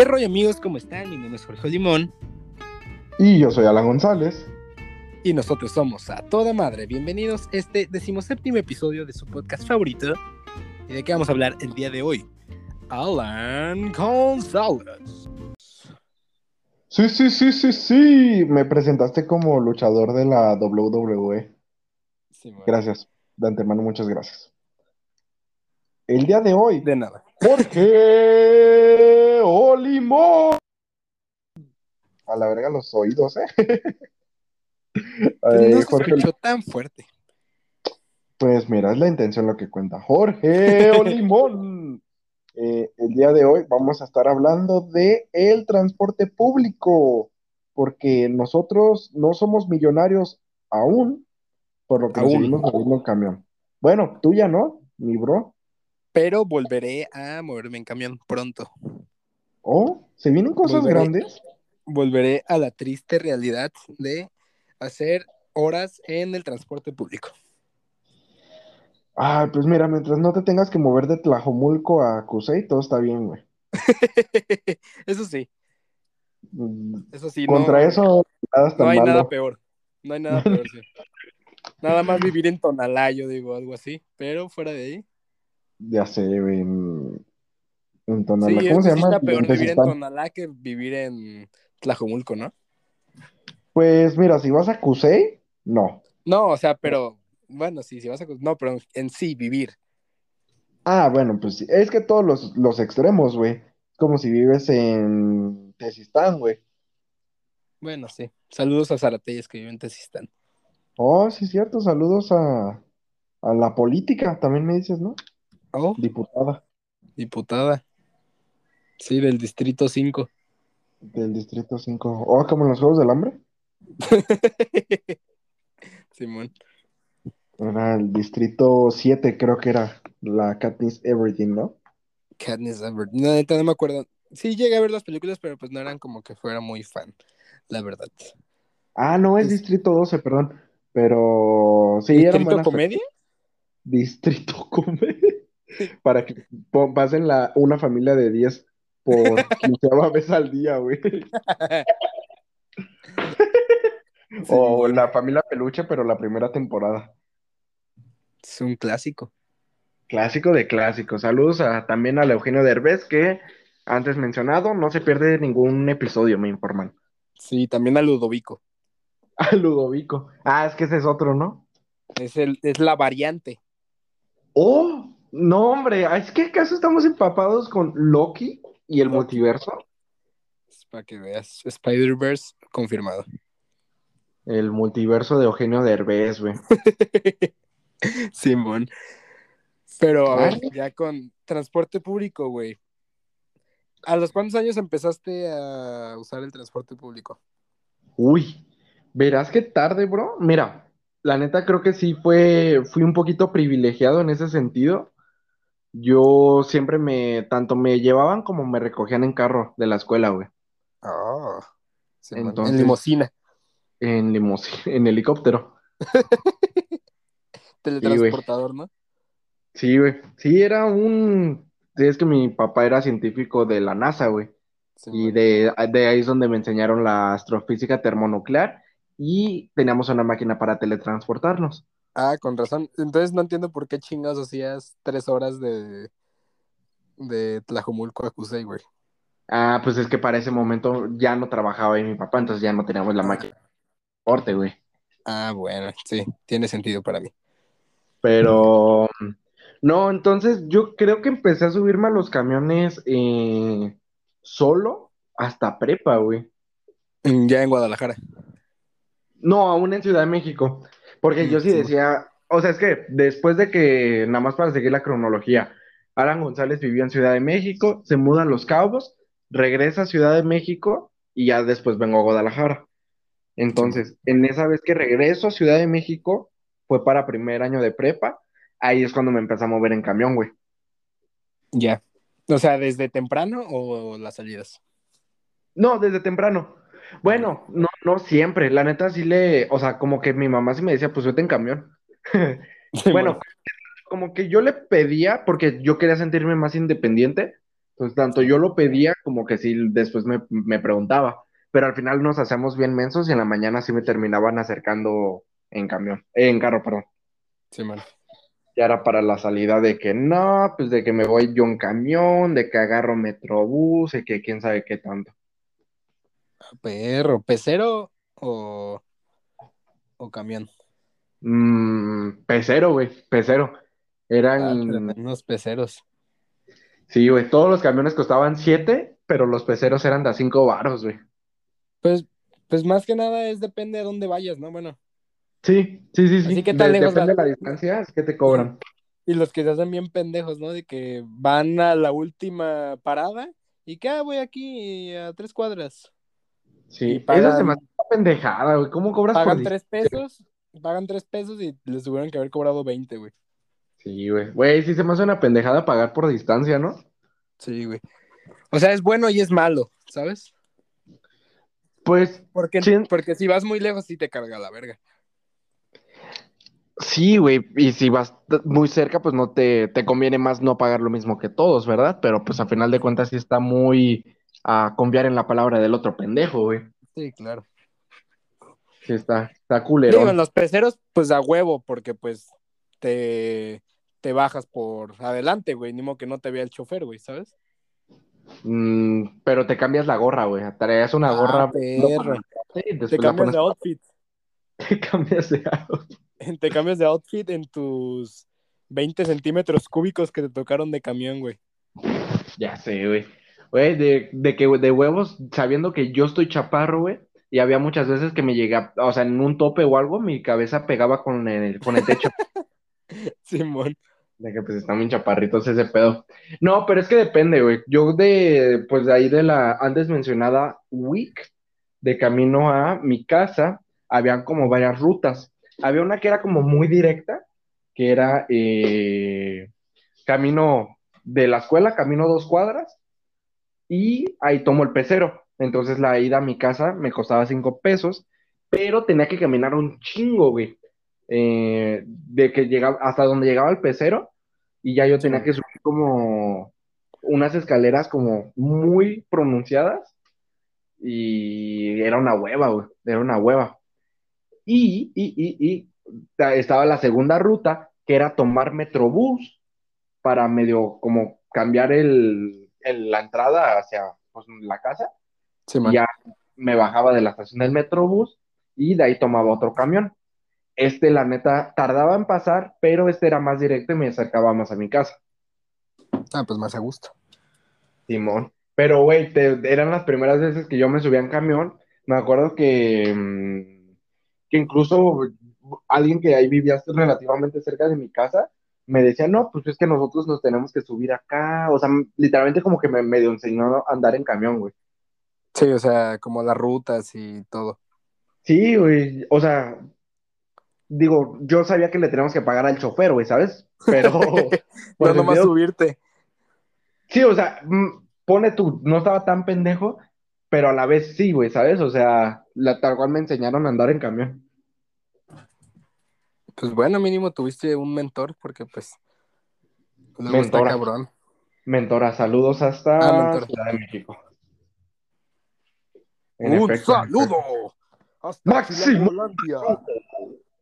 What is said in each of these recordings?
¿Qué rollo amigos? ¿Cómo están? Mi nombre es Jorge Limón Y yo soy Alan González. y nosotros somos A Toda Madre. Bienvenidos a este decimoséptimo episodio de su podcast favorito. ¿Y de qué vamos a hablar el día de hoy? Alan González. Sí, sí, sí, sí, sí. Me presentaste como luchador de la WWE. Sí, bueno, Gracias. De antemano, muchas gracias. El día de hoy, De nada. Jorge Olimón. A la verga los oídos, ¿eh? No se Jorge, escuchó tan fuerte. pues mira, es la intención lo que cuenta. Jorge Olimón. Eh, el día de hoy vamos a estar hablando de el transporte público, porque nosotros no somos millonarios aún, por lo que seguimos moviendo en camión. Bueno, tú ya no, mi bro. Pero volveré a moverme en camión pronto. Oh, ¿se vienen cosas Volveré. grandes? Volveré a la triste realidad de hacer horas en el transporte público. Ah, pues mira, mientras no te tengas que mover de Tlajomulco a Cusey, todo está bien, güey. Eso sí, Mm, eso sí. Contra no, eso, nada No hay nada peor. No hay nada peor, sí. Nada más vivir en Tonalá, yo digo, algo así. Pero fuera de ahí. Ya sé, en, en Tonalá. es ¿Cómo se llama? está peor vivir en. Tonalá que vivir en Tlajomulco, ¿no? Pues mira, si vas a Cusey, no. No, o sea, pero. Bueno, sí, si vas a. No, pero en sí, vivir. Ah, bueno, pues sí, es que todos los, los extremos, güey. Como si vives en Tezistán, güey. Bueno, sí. Saludos a Zaratelles que viven en Tezistán. Oh, sí, cierto. Saludos a, a la política, también me dices, ¿no? Oh, Diputada diputada. Sí, del Distrito 5. del Distrito 5. Oh, como en los Juegos del Hambre. Simón. Era el Distrito 7, creo que era la Katniss Everything, ¿no? Katniss Everdeen. No, neta, no me acuerdo. Sí, llegué a ver las películas, pero pues no eran como que fuera muy fan, la verdad. Ah, no, es Es- Distrito 12, perdón. Pero sí, eran ¿Distrito buenas Comedia? Distrito Comedia. Para que pasen la, una familia de 10 por quinceava vez al día, güey. O la familia peluche, pero la primera temporada. Es un clásico. Clásico de clásicos. Saludos a, también al Eugenio Derbez, que antes mencionado, no se pierde ningún episodio, me informan. Sí, también a Ludovico. A Ludovico. Ah, es que ese es otro, ¿no? Es, el, es la variante. Oh, no, hombre, ¿es que acaso estamos empapados con Loki y el Loki. multiverso? Es para que veas. Spider-Verse confirmado. El multiverso de Eugenio Derbez, güey. Simón. Pero a ver, ya con transporte público, güey. ¿A los cuántos años empezaste a usar el transporte público? Uy, verás qué tarde, bro. Mira, la neta creo que sí fue, fui un poquito privilegiado en ese sentido. Yo siempre me, tanto me llevaban como me recogían en carro de la escuela, güey. Ah, En limusina. En limusina, en helicóptero. Teletransportador, ¿no? Sí, güey. Sí, era un, sí, es que mi papá era científico de la NASA, güey. Y Simón. de, de ahí es donde me enseñaron la astrofísica termonuclear y teníamos una máquina para teletransportarnos. Ah, con razón. Entonces no entiendo por qué chingados hacías tres horas de, de Tlajomulco a Cusey, güey. Ah, pues es que para ese momento ya no trabajaba ahí mi papá, entonces ya no teníamos la máquina de transporte, güey. Ah, bueno, sí, tiene sentido para mí. Pero no, entonces yo creo que empecé a subirme a los camiones eh, solo hasta prepa, güey. Mm, Ya en Guadalajara. No, aún en Ciudad de México. Porque yo sí sí. decía, o sea, es que después de que, nada más para seguir la cronología, Alan González vivió en Ciudad de México, se muda a Los Cabos, regresa a Ciudad de México y ya después vengo a Guadalajara. Entonces, en esa vez que regreso a Ciudad de México, fue para primer año de prepa, ahí es cuando me empecé a mover en camión, güey. Ya. O sea, ¿desde temprano o las salidas? No, desde temprano. Bueno, no, no siempre. La neta sí le, o sea, como que mi mamá sí me decía, pues vete en camión. Bueno, como que yo le pedía, porque yo quería sentirme más independiente, Entonces, tanto yo lo pedía como que sí, después me, me preguntaba. Pero al final nos hacíamos bien mensos y en la mañana sí me terminaban acercando en camión, en carro, perdón. Sí, man. Ya era para la salida de que no, pues de que me voy yo en camión, de que agarro metrobús y que quién sabe qué tanto. Perro, ¿pecero o, o camión? Mm, pecero, güey, pecero. Eran, Ah, pero unos peceros. sí, güey, todos los camiones costaban siete, pero los peceros eran de a cinco varos, güey. Pues, pues más que nada es depende de dónde vayas, ¿no? Bueno, Sí, sí, sí, sí. Así que tan De- lejos depende de la distancia, es que te cobran. y los que se hacen bien pendejos, ¿no? De que van a la última parada y que ah, voy aquí a tres cuadras. Sí, pagan- se me hace una pendejada, güey. ¿Cómo cobras Pagan tres pesos, pagan tres pesos y les tuvieron que haber cobrado 20, güey. Sí, güey. Güey, sí se me hace una pendejada pagar por distancia, ¿no? Sí, güey. O sea, es bueno y es malo, ¿sabes? Pues Porque, Sí. porque si vas muy lejos sí te carga la verga. sí, güey. Y si vas muy cerca, pues no te, te conviene más no pagar lo mismo que todos, ¿verdad? Pero pues a final de cuentas sí está muy a confiar en la palabra del otro pendejo, güey. Sí, claro. Sí, está, está Digo, culerón. en los peceros, pues a huevo, porque pues te, te bajas por adelante, güey. Ni modo que no te vea el chofer, güey, ¿sabes? Mm, pero te cambias la gorra, güey. Traes una Ah, gorra. perro. Sí, Te cambias pones- de outfit. Te cambias de outfit. Te cambias de outfit en tus 20 centímetros cúbicos que te tocaron de camión, güey. Ya sé, güey. Güey, de, de que de huevos, sabiendo que yo estoy chaparro, güey, y había muchas veces que me llegaba, o sea, en un tope o algo, mi cabeza pegaba con el, con el techo. Simón. De que pues están bien chaparritos ese pedo. No, pero es que depende, güey. Yo de, pues de ahí de la antes mencionada week, de camino a mi casa, habían como varias rutas. Había una que era como muy directa, que era eh, camino de la escuela, camino dos cuadras, y ahí tomo el pecero. Entonces la ida a mi casa me costaba cinco pesos, pero tenía que caminar un chingo, güey. Eh, de que llegaba hasta donde llegaba el pecero, y ya yo tenía que subir como unas escaleras como muy pronunciadas, y era una hueva, güey, era una hueva. Y, y, y, y ta- estaba la segunda ruta, que era tomar Metrobús para medio como cambiar el, el- la entrada hacia pues, la casa. Y ya me bajaba de la estación del Metrobús y de ahí tomaba otro camión. Este, la neta, tardaba en pasar, pero este era más directo y me acercaba más a mi casa. Ah, pues más a gusto. Simón. Pero, güey, eran las primeras veces que yo me subía en camión. Me acuerdo que, mm, que incluso alguien que ahí vivía relativamente cerca de mi casa me decía, no, pues es que nosotros nos tenemos que subir acá. O sea, literalmente como que me medio enseñó a andar en camión, güey. Sí, o sea, como las rutas y todo. Sí, güey. O sea, digo, yo sabía que le teníamos que pagar al chofer, güey, ¿sabes? Pero, No nomás sentido- subirte. Sí, o sea, mm, pone tú, no estaba tan pendejo, pero a la vez sí, güey, ¿sabes? O sea, la, tal cual me enseñaron a andar en camión. Pues bueno, mínimo tuviste un mentor, porque pues luego está Mentora. cabrón. Mentora, saludos hasta Ah, mentora. Ciudad de México. En ¡Un efecto, saludo! Hasta Máximo.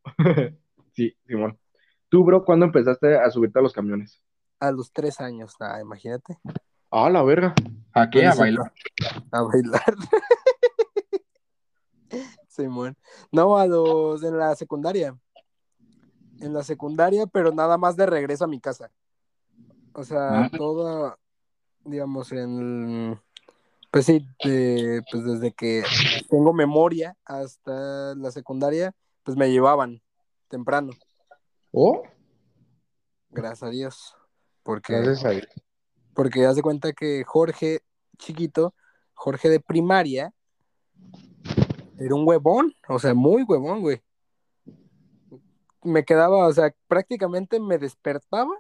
Sí, Simón. Tú, bro, ¿cuándo empezaste a subirte a los camiones? A los tres años, ah, imagínate. Ah, la verga. ¿A qué? A bailar. A bailar. Simón. No, a los en la secundaria. En la secundaria, pero nada más de regreso a mi casa. O sea, Ah. toda, digamos, en pues sí, de- pues desde que tengo memoria hasta la secundaria, pues me llevaban temprano, Oh, gracias a Dios. Porque, gracias a Dios. porque haz de cuenta que Jorge, chiquito, Jorge de primaria, era un huevón, o sea, muy huevón, güey. Me quedaba, o sea, prácticamente me despertaba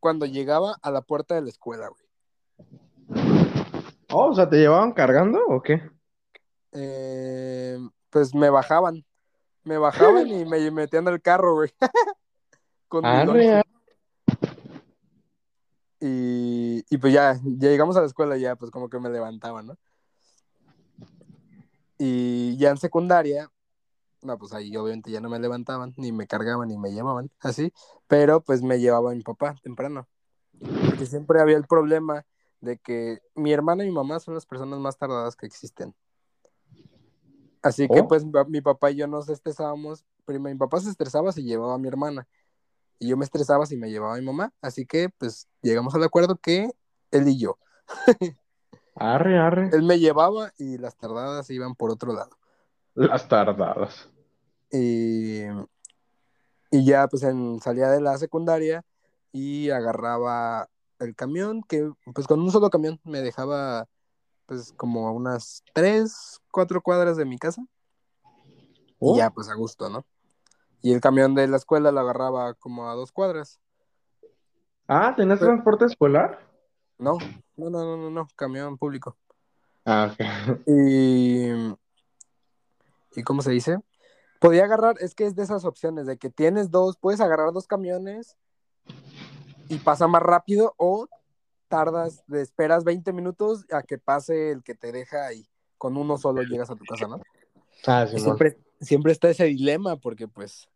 cuando llegaba a la puerta de la escuela, güey. Oh, o sea, ¿te llevaban cargando o qué? Eh, pues me bajaban, me bajaban y me metían al carro, güey. Con arre. Y, Y pues ya, ya llegamos a la escuela, ya pues como que me levantaban, ¿no? Y ya en secundaria, no, pues ahí obviamente ya no me levantaban, ni me cargaban, ni me llevaban, así, pero pues me llevaba mi papá temprano. Porque siempre había el problema de que mi hermana y mi mamá son las personas más tardadas que existen. Así que Oh. pues mi papá y yo nos estresábamos. Primero, mi papá se estresaba si llevaba a mi hermana. Y yo me estresaba si me llevaba a mi mamá. Así que pues llegamos al acuerdo que él y yo. Arre, arre. Él me llevaba y las tardadas iban por otro lado. Las tardadas. Y, y ya pues en, salía de la secundaria y agarraba el camión, que pues con un solo camión me dejaba pues como a unas tres, cuatro cuadras de mi casa. Oh. Y ya pues a gusto, ¿no? Y el camión de la escuela lo agarraba como a dos cuadras. Ah, ¿tenés Pero- transporte escolar? No, no, no, no, no, no, camión público. Ah, ok. Y, ¿y cómo se dice? Podía agarrar, es que es de esas opciones, de que tienes dos, puedes agarrar dos camiones y pasa más rápido o tardas, de esperas 20 minutos a que pase el que te deja y con uno solo llegas a tu casa, ¿no? Ah, Simón. siempre, siempre está ese dilema porque pues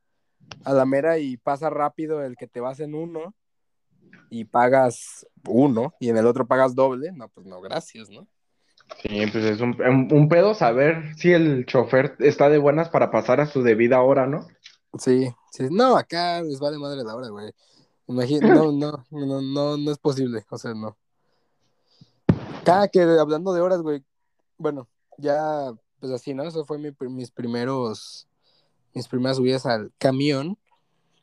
a la mera y pasa rápido el que te vas en uno y pagas uno y en el otro pagas doble, no, pues no, gracias, ¿no? Sí, pues es un, un, un pedo saber si el chofer está de buenas para pasar a su debida hora, ¿no? Sí, sí, no, acá les vale madre la hora, güey. Imagina, no, no, no, no, no es posible, o sea, no. Cada que hablando de horas, güey, bueno, ya, pues así, ¿no? Eso fue mi, mis primeros, mis primeras subidas al camión,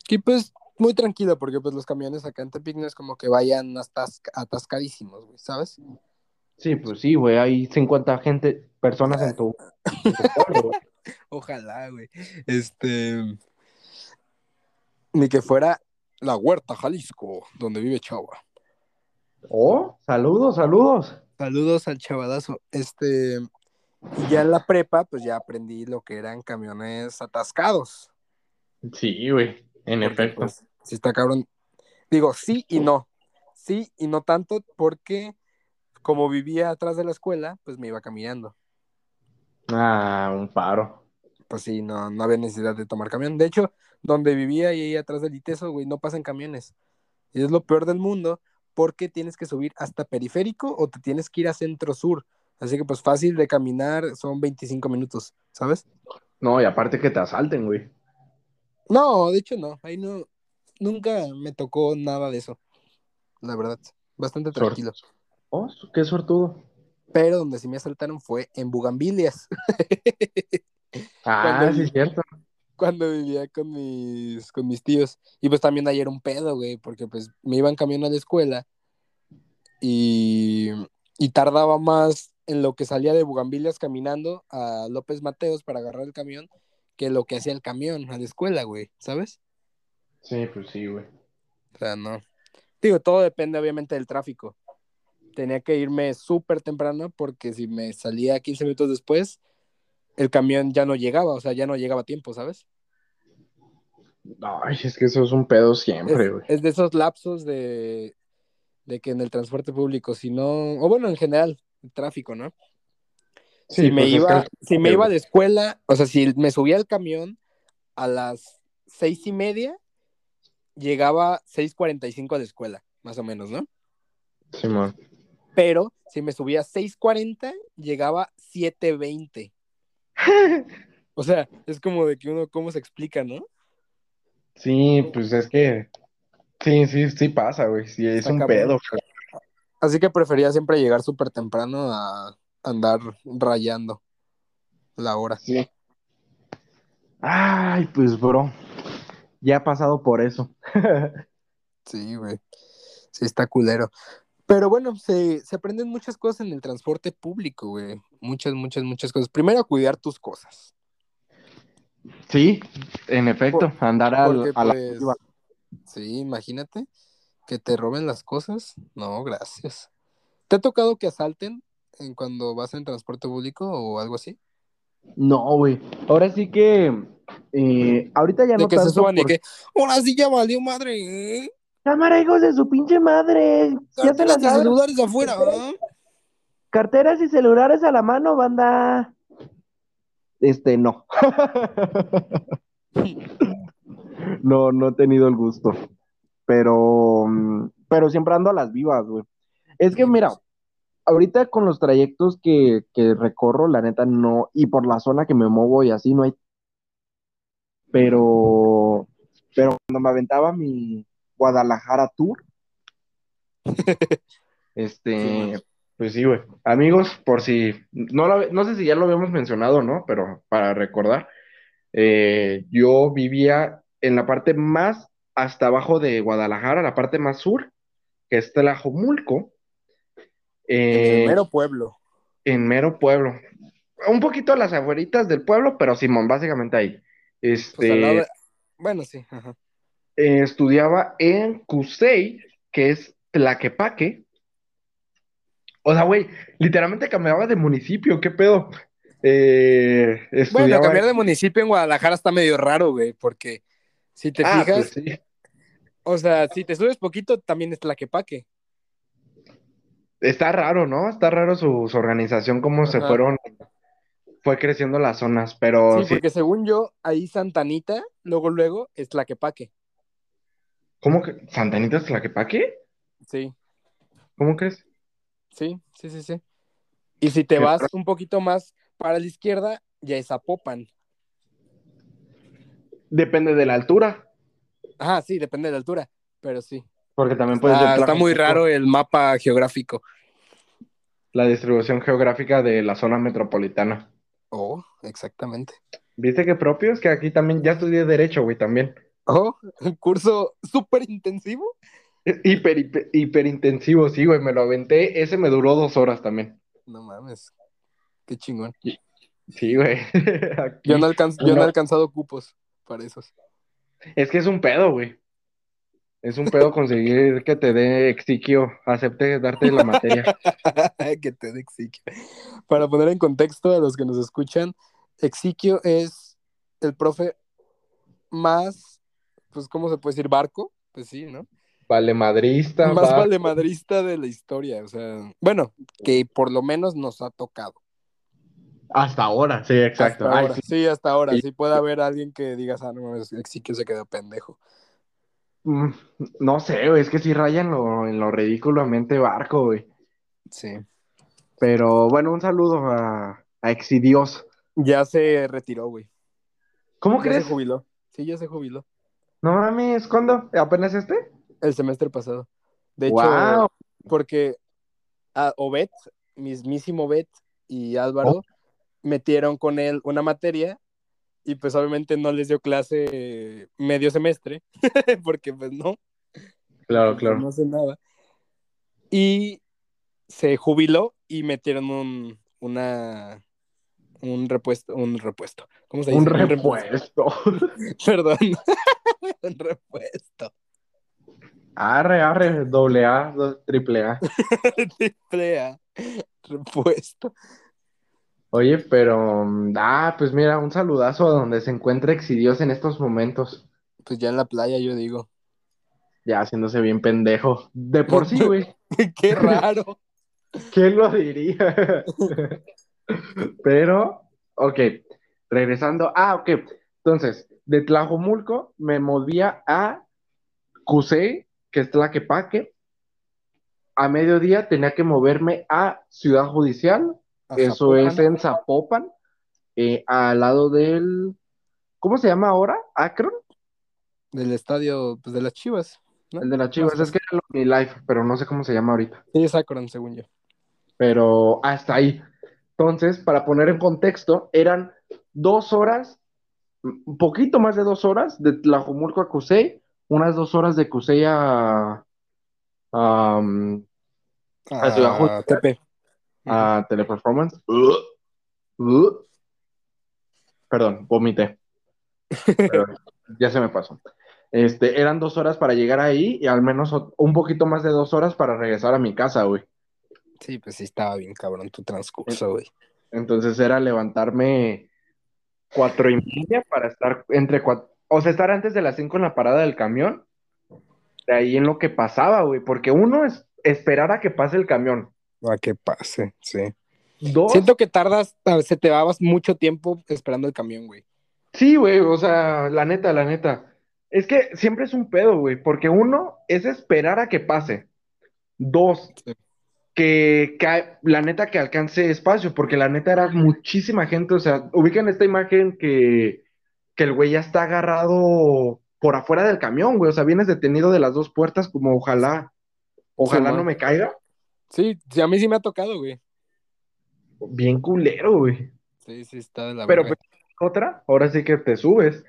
y pues muy tranquilo, porque pues los camiones acá en Tepic no es como que vayan atas- atascadísimos, güey, ¿sabes? Sí, pues sí, güey, hay 50 gente, personas en tu, en tu pueblo, güey. Ojalá, güey. Este, ni que fuera la Huerta, Jalisco, donde vive Chava. Oh, saludos, saludos. Saludos al chavadazo. Este, y ya en la prepa, pues ya aprendí lo que eran camiones atascados. Sí, güey, en Porque, efecto. pues, sí está cabrón. Digo, sí y no. Sí y no tanto porque como vivía atrás de la escuela, pues me iba caminando. Ah, un paro. Pues sí, no, no había necesidad de tomar camión. De hecho, donde vivía y ahí atrás del ITESO, güey, no pasan camiones. Y es lo peor del mundo porque tienes que subir hasta periférico o te tienes que ir a centro sur. Así que pues fácil de caminar son 25 minutos, ¿sabes? No, y aparte que te asalten, güey. No, de hecho no, ahí no, nunca me tocó nada de eso, la verdad, bastante tranquilo. Oh, qué sortudo. Pero donde sí me asaltaron fue en Bugambilias, Ah, Cuando- sí, es cierto. cuando vivía con mis, con mis tíos. Y pues también ayer un pedo, güey, porque pues me iba en camión a la escuela y, y tardaba más en lo que salía de Bugambilias caminando a López Mateos para agarrar el camión que lo que hacía el camión a la escuela, güey, ¿sabes? Sí, pues sí, güey. O sea, no. Digo, todo depende obviamente del tráfico. Tenía que irme súper temprano porque si me salía 15 minutos después, el camión ya no llegaba, o sea, ya no llegaba a tiempo, ¿sabes? Ay, es que eso es un pedo siempre, güey. es de esos lapsos de, de que en el transporte público, si no, o bueno, en general, el tráfico, ¿no? Sí, si me pues iba, que- si me iba de escuela, o sea, si me subía al camión a las seis y media, llegaba 6.45 a la escuela, más o menos, ¿no? Simón. Pero si me subía a 6.40, llegaba 7.20. O sea, es como de que uno, ¿cómo se explica, no? Sí, pues es que. Sí, sí, sí pasa, güey. Sí, es Está un cabrón. pedo, güey. Así que prefería siempre llegar súper temprano a andar rayando la hora. Sí. Ay, pues, bro. Ya he pasado por eso. Sí, güey. Sí, está culero. Pero bueno, se, se aprenden muchas cosas en el transporte público, güey. Muchas, muchas, muchas cosas. Primero, cuidar tus cosas. Sí, en efecto, andar al- a la pues, sí, imagínate que te roben las cosas. No, gracias. ¿Te ha tocado que asalten en cuando vas en transporte público o algo así? No, güey. Ahora sí que. eh, ahorita ya De no que se suban y que, ahora sí ya valió madre. ¿eh?". Cámara, hijos de su pinche madre. Ya se Carteras y celulares afuera, ¿ah? Carteras y celulares a la mano, banda. Este, no. no, no he tenido el gusto. Pero, pero siempre ando a las vivas, güey. Es que, mira, ahorita con los trayectos que, que recorro, la neta no, y por la zona que me muevo y así no hay. Pero, pero cuando me aventaba mi Guadalajara Tour, este, pues sí, güey. Amigos, por si, no, lo- no sé si ya lo habíamos mencionado, ¿no? Pero para recordar, eh, yo vivía en la parte más hasta abajo de Guadalajara, la parte más sur, que es Tlajomulco, eh, El mero pueblo. en mero pueblo. Un poquito a las afueritas del pueblo, pero Simón, básicamente ahí. Pues al lado Este, de- Bueno, sí. Ajá. Eh, estudiaba en Cusey, que es Tlaquepaque. O sea, güey, literalmente cambiaba de municipio, ¿qué pedo? Eh, Bueno, cambiar de municipio en Guadalajara está medio raro, güey, porque si te Ah, fijas, pues sí. o sea, si te subes poquito, también es Tlaquepaque. Está raro, ¿no? Está raro su, su organización, cómo se fueron, fue creciendo las zonas, pero Sí, sí. porque según yo, ahí Santanita, luego, luego, es Tlaquepaque. ¿Cómo que? ¿Santanitas Tlaquepaque? Sí, ¿Cómo crees? sí, sí, sí, sí. Y si te vas un poquito más para la izquierda, ya es Zapopan. Depende de la altura, Ajá, sí, depende de la altura, pero sí. porque también puedes Está, ver está muy raro el mapa geográfico. la distribución geográfica de la zona metropolitana. Oh, exactamente. ¿Viste qué propio? Es que aquí también ya estudié Derecho, güey, también. Oh, un curso súper intensivo. Hiper, hiper, hiperintensivo, sí, güey, me lo aventé. Ese me duró dos horas también. No mames. Qué chingón. Sí, güey. Aquí. Yo no, alcanz- yo no he alcanzado cupos para esos. Es que es un pedo, güey. Es un pedo conseguir que te dé exquiquio, acepte darte la materia. que te dé Exiquio. Para poner en contexto a los que nos escuchan, Exiquio es el profe más, pues, ¿cómo se puede decir? Barco, pues sí, ¿no? Vale, madrista, Más valemadrista de la historia, o sea, bueno, que por lo menos nos ha tocado. Hasta ahora, sí, exacto. Hasta Ay, ahora. sí. sí. hasta ahora. Sí puede haber alguien que digas, ah, no, mames, Exiquio se quedó pendejo. Mm, No sé, güey, es que sí raya en lo, en lo ridículamente barco, güey. Sí. Pero bueno, un saludo a, a Exidios. Ya se retiró, güey. ¿Cómo Ya crees? se jubiló. Sí, ya se jubiló. No mames, ¿cuándo? ¿Apenas este? El semestre pasado. De hecho, Wow. porque a Obed, mismísimo Obed y Álvaro Oh. metieron con él una materia y pues obviamente no les dio clase medio semestre, porque pues no, Claro, claro. no hace nada. Y se jubiló y metieron un, una, un repuesto, un repuesto. ¿Cómo se dice? Un repuesto. repuesto. Perdón. un repuesto. Arre, arre, doble A, triple A. Triple A. Repuesto. Oye, pero, mm, ah, pues mira, un saludazo a donde se encuentra Exidios en estos momentos. Pues ya en la playa, yo digo. Ya haciéndose bien pendejo. De por sí, güey. Qué raro. ¿Quién lo diría? Pero, ok, regresando. Ah, ok. Entonces, de Tlajomulco me movía a Cusey, que es Tlaquepaque. A mediodía tenía que moverme a Ciudad Judicial, A eso Zapopan. es en Zapopan, eh, al lado del, ¿cómo se llama ahora? Akron, Del estadio, pues de las chivas. ¿no? el de las Chivas. Es que era mi life, pero no sé cómo se llama ahorita. Sí, es Akron, según yo. pero hasta ahí. Entonces, para poner en contexto, eran dos horas, un poquito más de dos horas de Tlajomulco a Cusey, unas dos horas de Cusey a, a, um, A Ciudad. Tepe. a Teleperformance. Uh, uh. Perdón, vomité. Ya se me pasó. Este, eran dos horas para llegar ahí y al menos un poquito más de dos horas para regresar a mi casa, güey. Sí, pues sí estaba bien cabrón tu transcurso, güey. Entonces era levantarme cuatro y media para estar entre cuatro, o sea, estar antes de las cinco en la parada del camión de ahí en lo que pasaba, güey, porque uno es esperar a que pase el camión. A que pase, sí. Dos, Siento que tardas, se te va mucho tiempo esperando el camión, güey. sí, güey, o sea, la neta, la neta. Es que siempre es un pedo, güey, porque uno es esperar a que pase. Dos, Sí. Que, la neta que alcance espacio, porque la neta era muchísima gente, o sea, ubican esta imagen que, que el güey ya está agarrado por afuera del camión, güey, o sea, vienes detenido de las dos puertas como ojalá, ojalá no me caiga. Sí, sí, a mí sí me ha tocado, güey. Bien culero, güey. Sí, sí, está de la Pero pues, otra, ahora sí que te subes.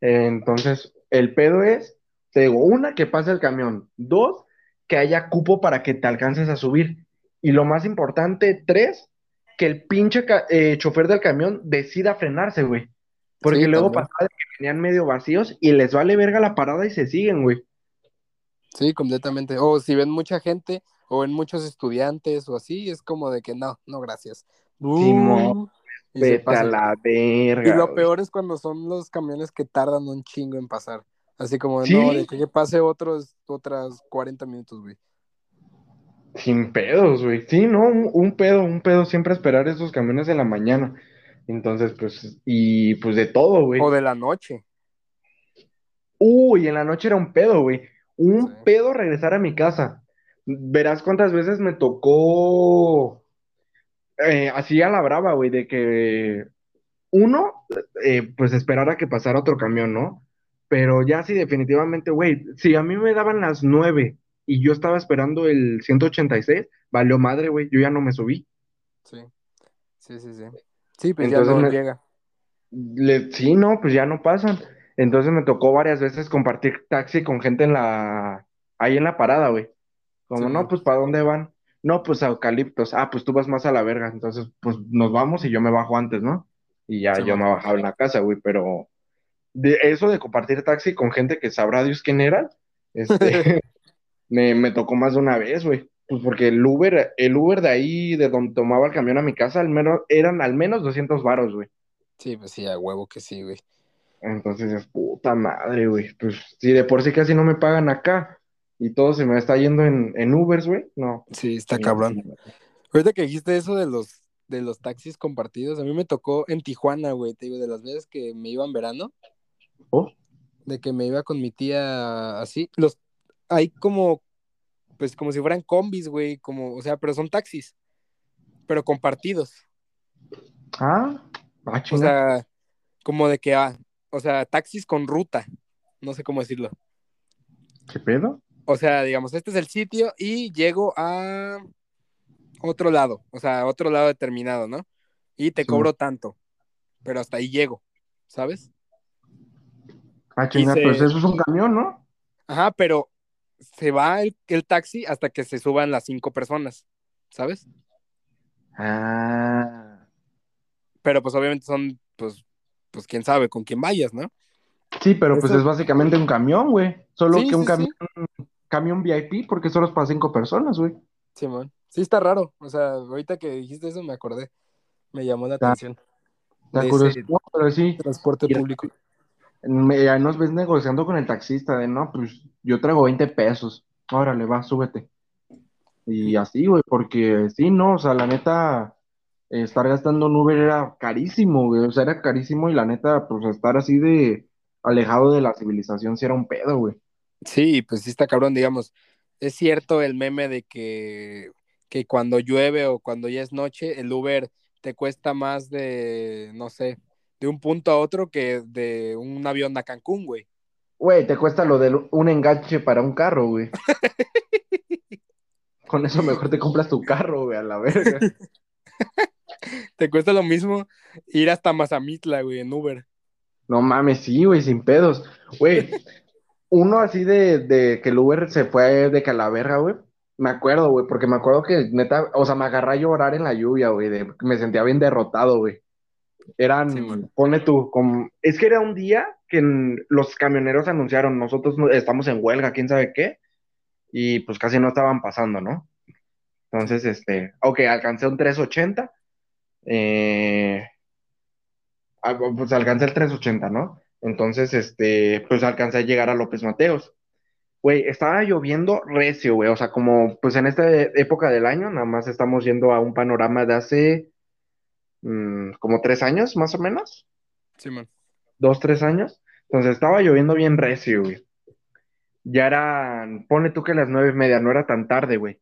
Entonces, el pedo es, te digo, una, que pase el camión. Dos, que haya cupo para que te alcances a subir. Y lo más importante, tres, que el pinche eh, chofer del camión decida frenarse, güey. Porque Sí, luego también. pasaba de que venían medio vacíos y les vale verga la parada y se siguen, güey. Sí, completamente. O si ven mucha gente o ven muchos estudiantes o así, es como de que no, no, gracias. Uh, y Vete a la Y verga. lo güey. peor es cuando son los camiones que tardan un chingo en pasar. Así como, Sí. no, de que, que pase otros, otras 40 minutos, güey. Sin pedos, güey. Sí, no, un, un pedo, un pedo siempre esperar esos camiones en la mañana. Entonces, pues, y pues de todo, güey. O de la noche. Uy, en la noche era un pedo, güey. Un Sí. pedo regresar a mi casa. Verás cuántas veces me tocó eh, así a la brava, güey, de que uno, eh, pues esperar a que pasara otro camión, ¿no? Pero ya sí, definitivamente, güey, si a mí me daban las nueve y yo estaba esperando el 186, valió madre, güey, yo ya no me subí. Sí. Sí, sí, sí. Sí, pues ya Entonces no me- llega. Le- sí, no, pues ya no pasan. Entonces me tocó varias veces compartir taxi con gente en la, ahí en la parada, güey. Como, Sí. no, pues, ¿para dónde van? No, pues a Eucaliptos. Ah, pues tú vas más a la verga. Entonces, pues nos vamos y yo me bajo antes, ¿no? Y ya Sí, yo me bajaba en la casa, güey, pero de eso de compartir taxi con gente que sabrá Dios quién era, este, me, me tocó más de una vez, güey. Pues porque el Uber, el Uber de ahí, de donde tomaba el camión a mi casa, al menos, eran al menos 200 varos, güey. Sí, pues sí, a huevo que sí, güey. Entonces es puta madre, güey. Pues si de por sí casi no me pagan acá y todo se me está yendo en, en Ubers, güey. No. Sí, está Sí, cabrón. sí. Ahorita que dijiste eso de los, de los taxis compartidos, a mí me tocó en Tijuana, güey, te digo, de las veces que me iba en verano, Oh, de que me iba con mi tía así, los, hay como, pues como si fueran combis, güey, como, o sea, pero son taxis, pero compartidos, ah, ah, o sea, como de que, ah, o sea, taxis con ruta, no sé cómo decirlo. ¿Qué pedo? O sea, digamos, este es el sitio y llego a otro lado, o sea, a otro lado determinado, ¿no? Y te Sí. cobro tanto, pero hasta ahí llego, ¿sabes? Ah, chinga, se- pues eso es un camión, ¿no? Ajá, pero se va el, el taxi hasta que se suban las cinco personas, ¿sabes? Ah. Pero pues obviamente son, pues, pues quién sabe con quién vayas, ¿no? Sí, pero pues es básicamente un camión, güey. Solo Sí, que un sí, camión, sí. camión VIP porque solo es para cinco personas, güey. Simón. Sí, está raro. O sea, ahorita que dijiste eso me acordé. Me llamó la Está- atención. Está curioso. ese pero sí, transporte público. Ahí nos ves negociando con el taxista de, no, pues yo traigo 20 pesos. Órale, va, súbete. Y así, güey, porque sí, no, o sea, la neta, estar gastando en Uber era carísimo, güey, o sea, era carísimo y la neta, pues estar así de alejado de la civilización sí era un pedo, güey. Sí, pues sí está cabrón, digamos. Es cierto el meme de que, que cuando llueve o cuando ya es noche, el Uber te cuesta más de, no sé, de un punto a otro que de un avión a Cancún, güey. Güey, te cuesta lo de un enganche para un carro, güey. Con eso mejor te compras tu carro, güey, a la verga. Te cuesta lo mismo ir hasta Mazamitla, güey, en Uber. No mames, sí, güey, sin pedos. Güey, uno así de, de que el Uber se fue de Calaverga, güey. Me acuerdo, güey, porque me acuerdo que neta, o sea, me agarré a llorar en la lluvia, güey, de- me sentía bien derrotado, güey. Eran, Sí, pone tú, como, es que era un día que los camioneros anunciaron, nosotros no- estamos en huelga, quién sabe qué, y pues casi no estaban pasando, ¿no? Entonces, este, ok, alcancé un 380, eh, ah, pues alcancé el 380, ¿no? Entonces, este, pues alcancé a llegar a López Mateos. Güey, estaba lloviendo recio, güey. O sea, como pues en esta época del año, nada más estamos yendo a un panorama de hace mm, como tres años, más o menos. Sí, man. Dos, tres años. Entonces estaba lloviendo bien recio, güey. Ya eran, pone tú que las nueve y media, no era tan tarde, güey.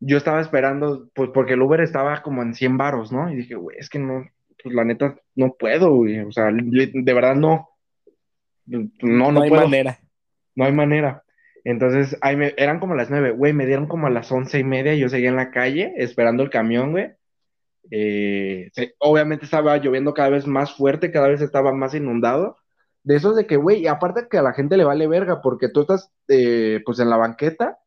Yo estaba esperando, pues porque el Uber estaba como en 100 varos, ¿no? Y dije, güey, es que no, pues la neta, no puedo, güey. O sea, de verdad no. No, no, No hay puedo. manera. No hay manera. Entonces, ahí me- eran como las nueve, güey, me dieron como a las once y media, yo seguía en la calle esperando el camión, güey. Eh, se- obviamente estaba lloviendo cada vez más fuerte, cada vez estaba más inundado. De esos de que, güey, y aparte que a la gente le vale verga, porque tú estás, eh, pues en la banqueta,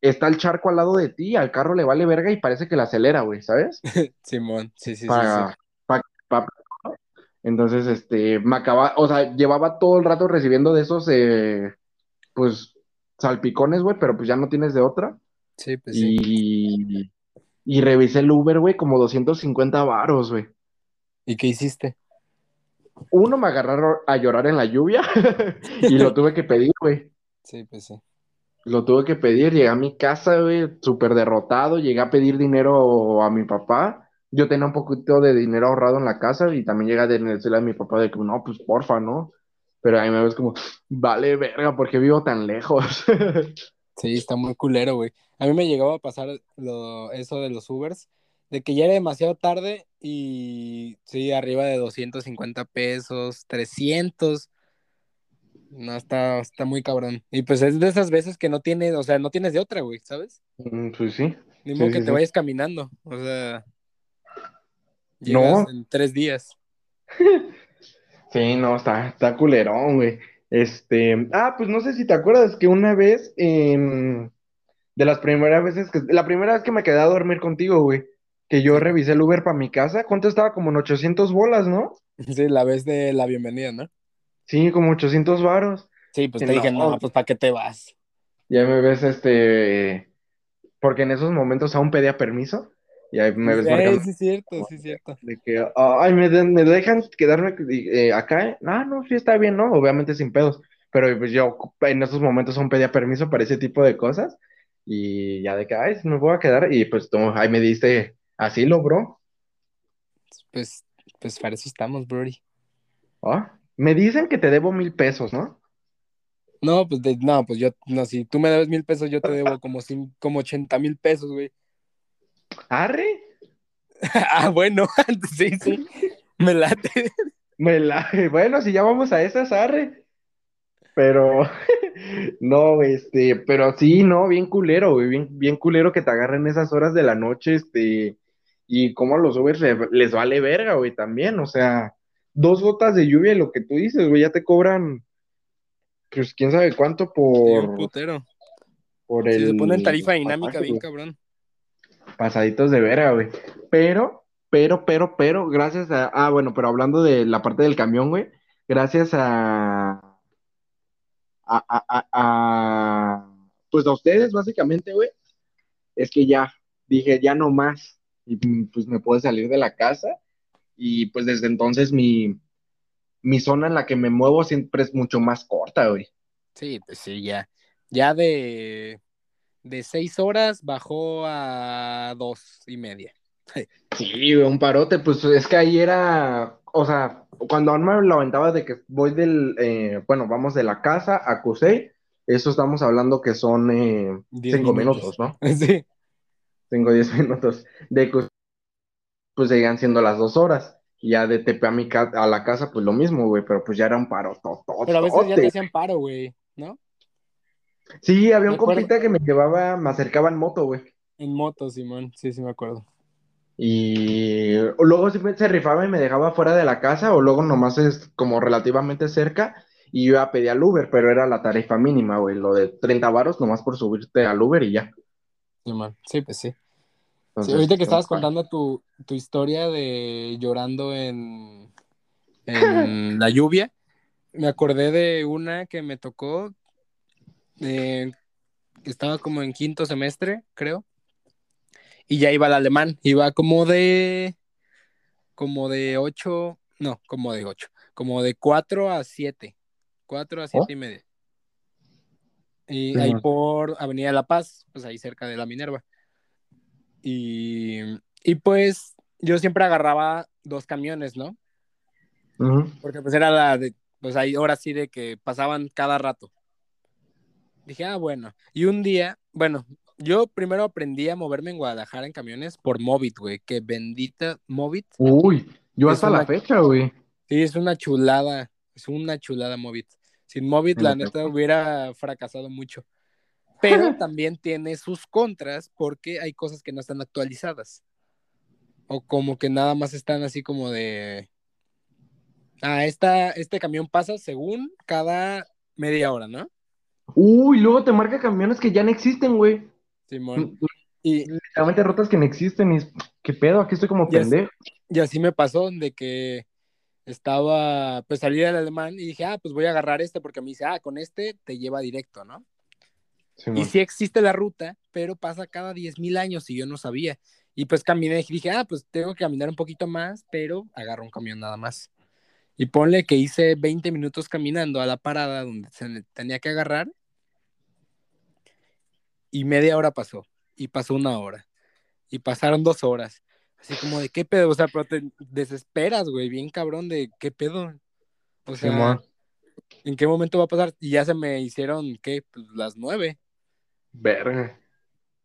está el charco al lado de ti, al carro le vale verga y parece que la acelera, güey, ¿sabes? Simón, sí, sí, sí, Para, entonces, este, me acaba, o sea, llevaba todo el rato recibiendo de esos, eh, pues, salpicones, güey, pero pues ya no tienes de otra. Sí, pues sí. Y, revisé el Uber, güey, como 250 varos, güey. ¿Y qué hiciste? Uno me agarraron a llorar en la lluvia y lo tuve que pedir, güey. Sí, pues sí. Lo tuve que pedir, llegué a mi casa, güey, súper derrotado, llegué a pedir dinero a mi papá. Yo tenía un poquito de dinero ahorrado en la casa y también llegué a decirle a mi papá de que, no, pues porfa, ¿no? Pero ahí me ves como, vale, verga, ¿por qué vivo tan lejos? Sí, está muy culero, güey. A mí me llegaba a pasar lo, eso de los Ubers, de que ya era demasiado tarde y sí, arriba de 250 pesos, 300. No, está, está muy cabrón. Y pues es de esas veces que no tienes, o sea, no tienes de otra, güey, ¿sabes? Mm, Pues sí. Ni Sí, modo sí, que te sí. vayas caminando. O sea, llegas No. en tres días. Sí, no, está, está culerón, güey. Este, ah, pues no sé si te acuerdas que una vez, em, de las primeras veces que, la primera vez que me quedé a dormir contigo, güey, que yo revisé el Uber para mi casa, ¿cuánto estaba? Como en 800 bolas, ¿no? Sí, la vez de la bienvenida, ¿no? Sí, como 800 varos. Sí, pues te dije, no. no, pues ¿para qué te vas? Ya me ves, este, porque en esos momentos aún pedía permiso, y ahí me ves Eh, marcando sí, es cierto, sí, es cierto. de que, ay, me, de- me dejan quedarme eh, acá. Ah, no, sí está bien, ¿no? Obviamente sin pedos. Pero pues yo en esos momentos aún pedía permiso para ese tipo de cosas. Y ya de que, ay, me voy a quedar. Y pues tú ahí me diste asilo, bro. Pues, pues para eso estamos, Brody. Ah, me dicen que te debo mil pesos, ¿no? No, pues de- no, pues yo, no, si tú me debes mil pesos, yo te debo como, cin- como 80 mil pesos, güey. Arre, ah, bueno, sí, sí, me late. me la... Bueno, si ya vamos a esas, arre. Pero, no, este, pero sí, no, bien culero, güey, bien, bien culero que te agarren esas horas de la noche, este, y cómo a los Ubers le- les vale verga, güey, también, o sea, dos gotas de lluvia y lo que tú dices, güey, ya te cobran, pues, quién sabe cuánto Sí, un por, putero. por Sí, el se pone en tarifa dinámica pasaje, bien güey. cabrón. Pasaditos de verga, güey, pero, pero, pero, pero, gracias a, ah, bueno, pero hablando de la parte del camión, güey, gracias a a, a, a, pues a ustedes básicamente, güey, es que ya dije, ya no más, y pues me puedo salir de la casa, y pues desde entonces mi, mi zona en la que me muevo siempre es mucho más corta, güey. Sí, pues sí, ya. Ya de, de seis horas bajó a dos y media. Sí, un parote, pues es que ahí era, o sea, cuando me lo aventaba de que voy del, eh, bueno, vamos de la casa a Cusey, eso estamos hablando que son eh, Diez cinco minutos. minutos, ¿no? Sí, Tengo 10 minutos. De Cus- pues seguían siendo las dos horas. Y ya de Tepe a mi a la casa, pues lo mismo, güey, pero pues ya era un paro tototote. pero a veces ya te hacían paro, güey, ¿no? Sí, había un compita que me llevaba, me acercaba en moto, güey. En moto, Simón, sí, sí me acuerdo. Y luego se rifaba y me dejaba fuera de la casa, o luego nomás es como relativamente cerca, y yo ya pedía al Uber, pero era la tarifa mínima, güey, lo de 30 varos nomás por subirte al Uber y ya. Simón, sí, pues sí. Sí, Entonces, ahorita que estabas pues, contando tu, tu historia de llorando en, en la lluvia, me acordé de una que me tocó, eh, estaba como en quinto semestre, creo, y ya iba al alemán, iba como de, como de ocho, no, como de ocho, como de cuatro a siete, cuatro a siete y media. Y ahí por Avenida La Paz, pues ahí cerca de la Minerva. Y, y pues yo siempre agarraba dos camiones, ¿no? Porque pues era la de, pues ahí ahora sí de que pasaban cada rato. Dije, ah, bueno. Y un día, bueno, yo primero aprendí a moverme en Guadalajara en camiones por Movit, güey. Que bendita Movit. Uy, yo hasta una- la fecha, güey. Sí, es una chulada. Es una chulada Movit. Sin Movit, la neta, hubiera fracasado mucho. Pero también tiene sus contras porque hay cosas que no están actualizadas. O como que nada más están así como de. Ah, esta, este camión pasa según cada media hora, ¿no? Uy, luego te marca camiones que ya no existen, güey. Simón. Y, Literalmente rutas que no existen. Y es, ¿qué pedo? Aquí estoy como Y pendejo. y así me pasó de que estaba, pues salí del alemán y dije, ah, pues voy a agarrar este porque me dice, ah, con este te lleva directo, ¿no? Simón. Y sí existe la ruta, pero pasa cada 10.000 años y yo no sabía. Y pues caminé y dije, ah, pues tengo que caminar un poquito más, pero agarro un camión nada más. Y ponle que hice 20 minutos caminando a la parada donde se tenía que agarrar. Y media hora pasó. Y pasó una hora. Y pasaron dos horas. Así como de qué pedo, o sea, pero te desesperas, güey, bien cabrón de qué pedo. O sea, Simón. ¿en qué momento va a pasar? Y ya se me hicieron, ¿qué? Pues las nueve. Verga.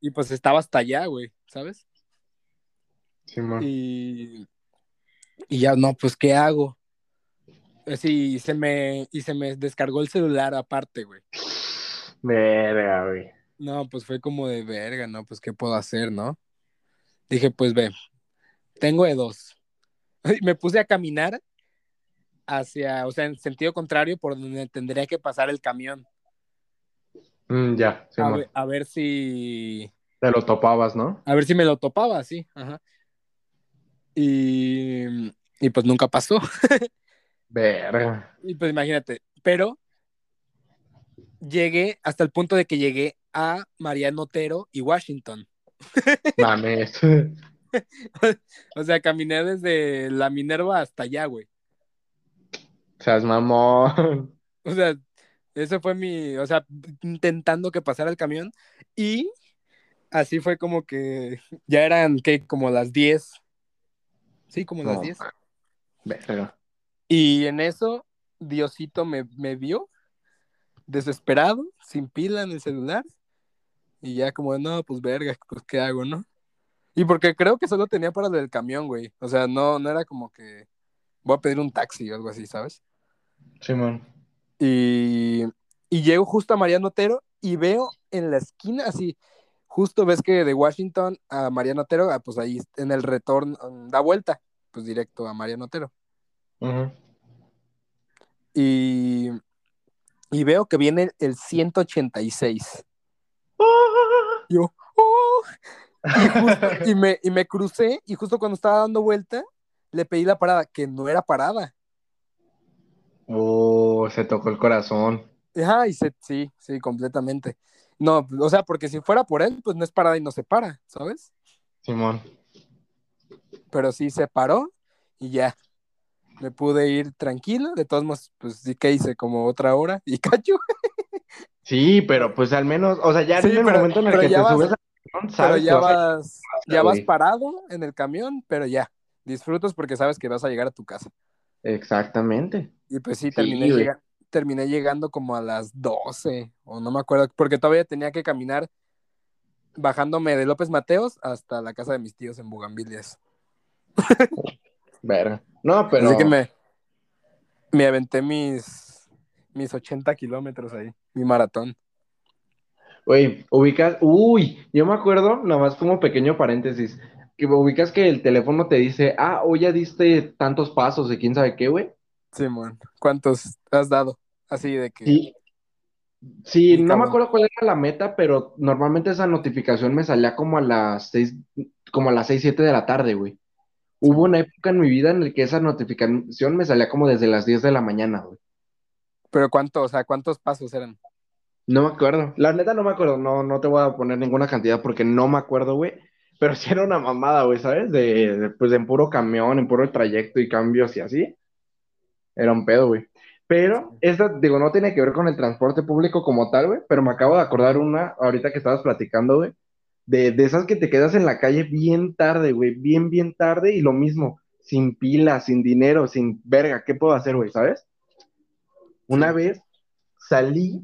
Y pues estaba hasta allá, güey, ¿sabes? Simón. Y, y ya, no, pues, ¿qué hago? Así, y se me, y se me descargó el celular aparte, güey. Verga, güey. No, pues fue como de verga, ¿no? Pues, ¿qué puedo hacer, no? Dije, pues, ve, tengo de dos. Me puse a caminar hacia, o sea, en sentido contrario, por donde tendría que pasar el camión. Mm, ya, A Simón. ver, a ver si, Te lo topabas, ¿no? a ver si me lo topaba, sí, ajá. Y, y pues nunca pasó. Verga. Y pues imagínate, pero llegué hasta el punto de que llegué a Mariano Otero y Washington. Mames. O sea, caminé desde la Minerva hasta allá, güey. Seas mamón. O sea, eso fue mi, o sea, intentando que pasara el camión y así fue como que ya eran, ¿qué? Como las 10. Sí, como las No. 10. Verga. Y en eso, Diosito me, me vio desesperado, sin pila en el celular. Y ya como, no, pues verga, pues qué hago, ¿no? Y porque creo que solo tenía para lo del camión, güey. O sea, no, no era como que voy a pedir un taxi o algo así, ¿sabes? Simón. Y, y llego justo a Mariano Otero y veo en la esquina, así, justo ves que de Washington a Mariano Otero, ah, pues ahí en el retorno, da vuelta, pues directo a Mariano Otero. Ujú. Y, y veo que viene el 186. Yo, "Oh". y, justo- y me, y me crucé y justo cuando estaba dando vuelta, le pedí la parada, que no era parada. Oh, se tocó el corazón. Ajá, y se, sí, sí, completamente. No, o sea, porque si fuera por él, pues no es parada y no se para, ¿sabes? Simón. Pero sí se paró y ya. Me pude ir tranquilo. De todos modos, pues sí que hice como otra hora y cacho. Sí, pero pues al menos, o sea, ya Sí, en el pero- momento en el pero que ya te vas- subes al camión, Pero sabes que ya vas ya vas parado en el camión, pero ya. Disfrutas porque sabes que vas a llegar a tu casa. Exactamente. Y pues sí, terminé, güey. llega- terminé llegando como a las 12, o no me acuerdo, porque todavía tenía que caminar bajándome de López Mateos hasta la casa de mis tíos en Bugambilias. Verga. No, pero. Así que me, me aventé mis, mis 80 kilómetros ahí, mi maratón. Güey, ubicas. Uy, yo me acuerdo, nada más como pequeño paréntesis, que ubicas que el teléfono te dice, ah, hoy ya diste tantos pasos y quién sabe qué, güey. Simón, ¿cuántos has dado? Así de que... Sí. Sí, Sí, no me acuerdo cuál era la meta, pero normalmente esa notificación me salía como a las seis, como a las seis, siete de la tarde, güey. Hubo una época en mi vida en la que esa notificación me salía como desde las 10 de la mañana, güey. Pero ¿cuánto, o sea, cuántos pasos eran? No me acuerdo. La neta no me acuerdo. No, no te voy a poner ninguna cantidad porque no me acuerdo, güey. Pero sí era una mamada, güey, ¿sabes? De, de, pues en puro camión, en puro trayecto y cambios y así. Era un pedo, güey. Pero esta, digo, no tiene que ver con el transporte público como tal, güey, pero me acabo de acordar una, ahorita que estabas platicando, güey, de, de esas que te quedas en la calle bien tarde, güey, bien, bien tarde y lo mismo, sin pila, sin dinero, sin verga, ¿qué puedo hacer, güey, sabes? Una vez salí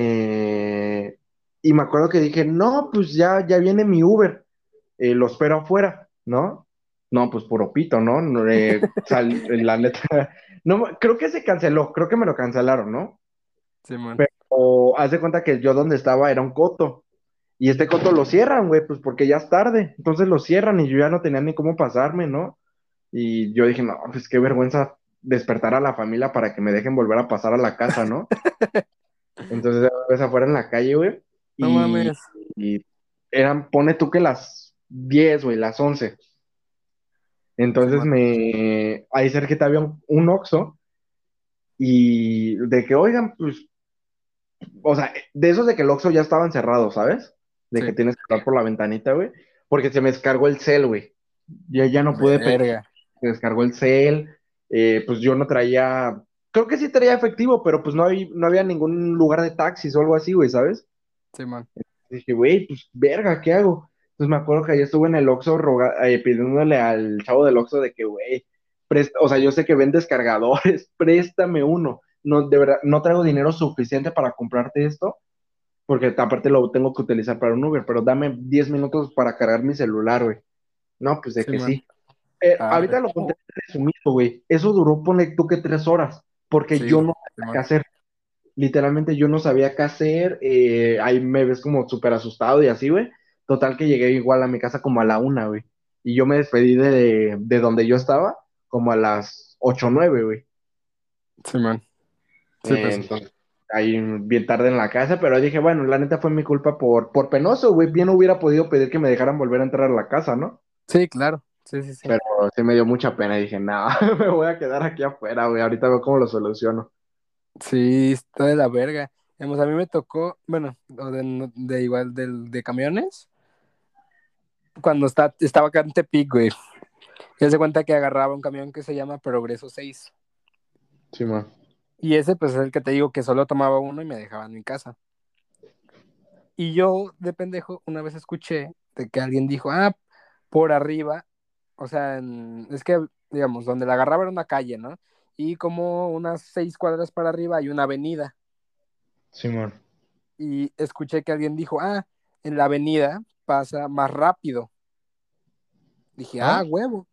eh, y me acuerdo que dije, no, pues ya, ya viene mi Uber, eh, lo espero afuera, ¿no? No, pues por opito, ¿no? No, eh, sal- la neta, no, creo que se canceló, creo que me lo cancelaron, ¿no? Sí, man. Pero haz de cuenta que yo donde estaba era un coto. Y este coto lo cierran, güey, pues porque ya es tarde. Entonces lo cierran y yo ya no tenía ni cómo pasarme, ¿no? Y yo dije, no, pues qué vergüenza despertar a la familia para que me dejen volver a pasar a la casa, ¿no? Entonces ves afuera en la calle, güey. No Y, mames. y eran, pone tú que las 10, güey, las 11. Entonces me, ahí cerquita había un, un Oxxo y de que, oigan, pues, o sea, de esos de que el Oxxo ya estaban cerrados, ¿sabes? De Sí. que tienes que entrar por la ventanita, güey, porque se me descargó el cel, güey. Ya, ya no pude pedir, Verga. se descargó el cel, eh, pues yo no traía, creo que sí traía efectivo, pero pues no había, no había ningún lugar de taxis o algo así, güey, ¿sabes? Sí, man. Dije, güey, pues verga, ¿qué hago? Entonces me acuerdo que ahí estuve en el Oxxo eh, pidiéndole al chavo del Oxxo de que, güey, o sea, yo sé que vendes cargadores, préstame uno. No, de verdad, no traigo dinero suficiente para comprarte esto, porque aparte lo tengo que utilizar para un Uber, pero dame 10 minutos para cargar mi celular, güey. No, pues de Sí, que man. sí. Eh, Arre. ahorita lo conté resumido, güey. Eso duró, ponle tú que tres horas, porque Sí, yo no sabía qué hacer. Literalmente yo no sabía qué hacer. eh, ahí me ves como súper asustado y así, güey. Total que llegué igual a mi casa como a la una, güey. Y yo me despedí de, de donde yo estaba como a las ocho o nueve, güey. Sí, man. Sí, Eh, pues. entonces, ahí bien tarde en la casa, pero dije, bueno, la neta fue mi culpa por, por penoso, güey. Bien hubiera podido pedir que me dejaran volver a entrar a la casa, ¿no? Sí, claro. Sí, sí, sí. Pero sí me dio mucha pena y dije, no, me voy a quedar aquí afuera, güey. Ahorita veo cómo lo soluciono. Sí, está de la verga. Digamos, a mí me tocó, bueno, de, de igual del, de camiones, cuando está, estaba acá en Tepic, güey. Y se cuenta que agarraba un camión que se llama Progreso 6. Sí, man. Y ese, pues, es el que te digo que solo tomaba uno y me dejaba en mi casa. Y yo, de pendejo, una vez escuché de que alguien dijo, ah, por arriba, o sea, en- es que, digamos, donde la agarraba era una calle, ¿no? Y como unas seis cuadras para arriba hay una avenida. Sí, man. y escuché que alguien dijo, ah, en la avenida pasa más rápido. Dije, ¿Ah? ah, huevo.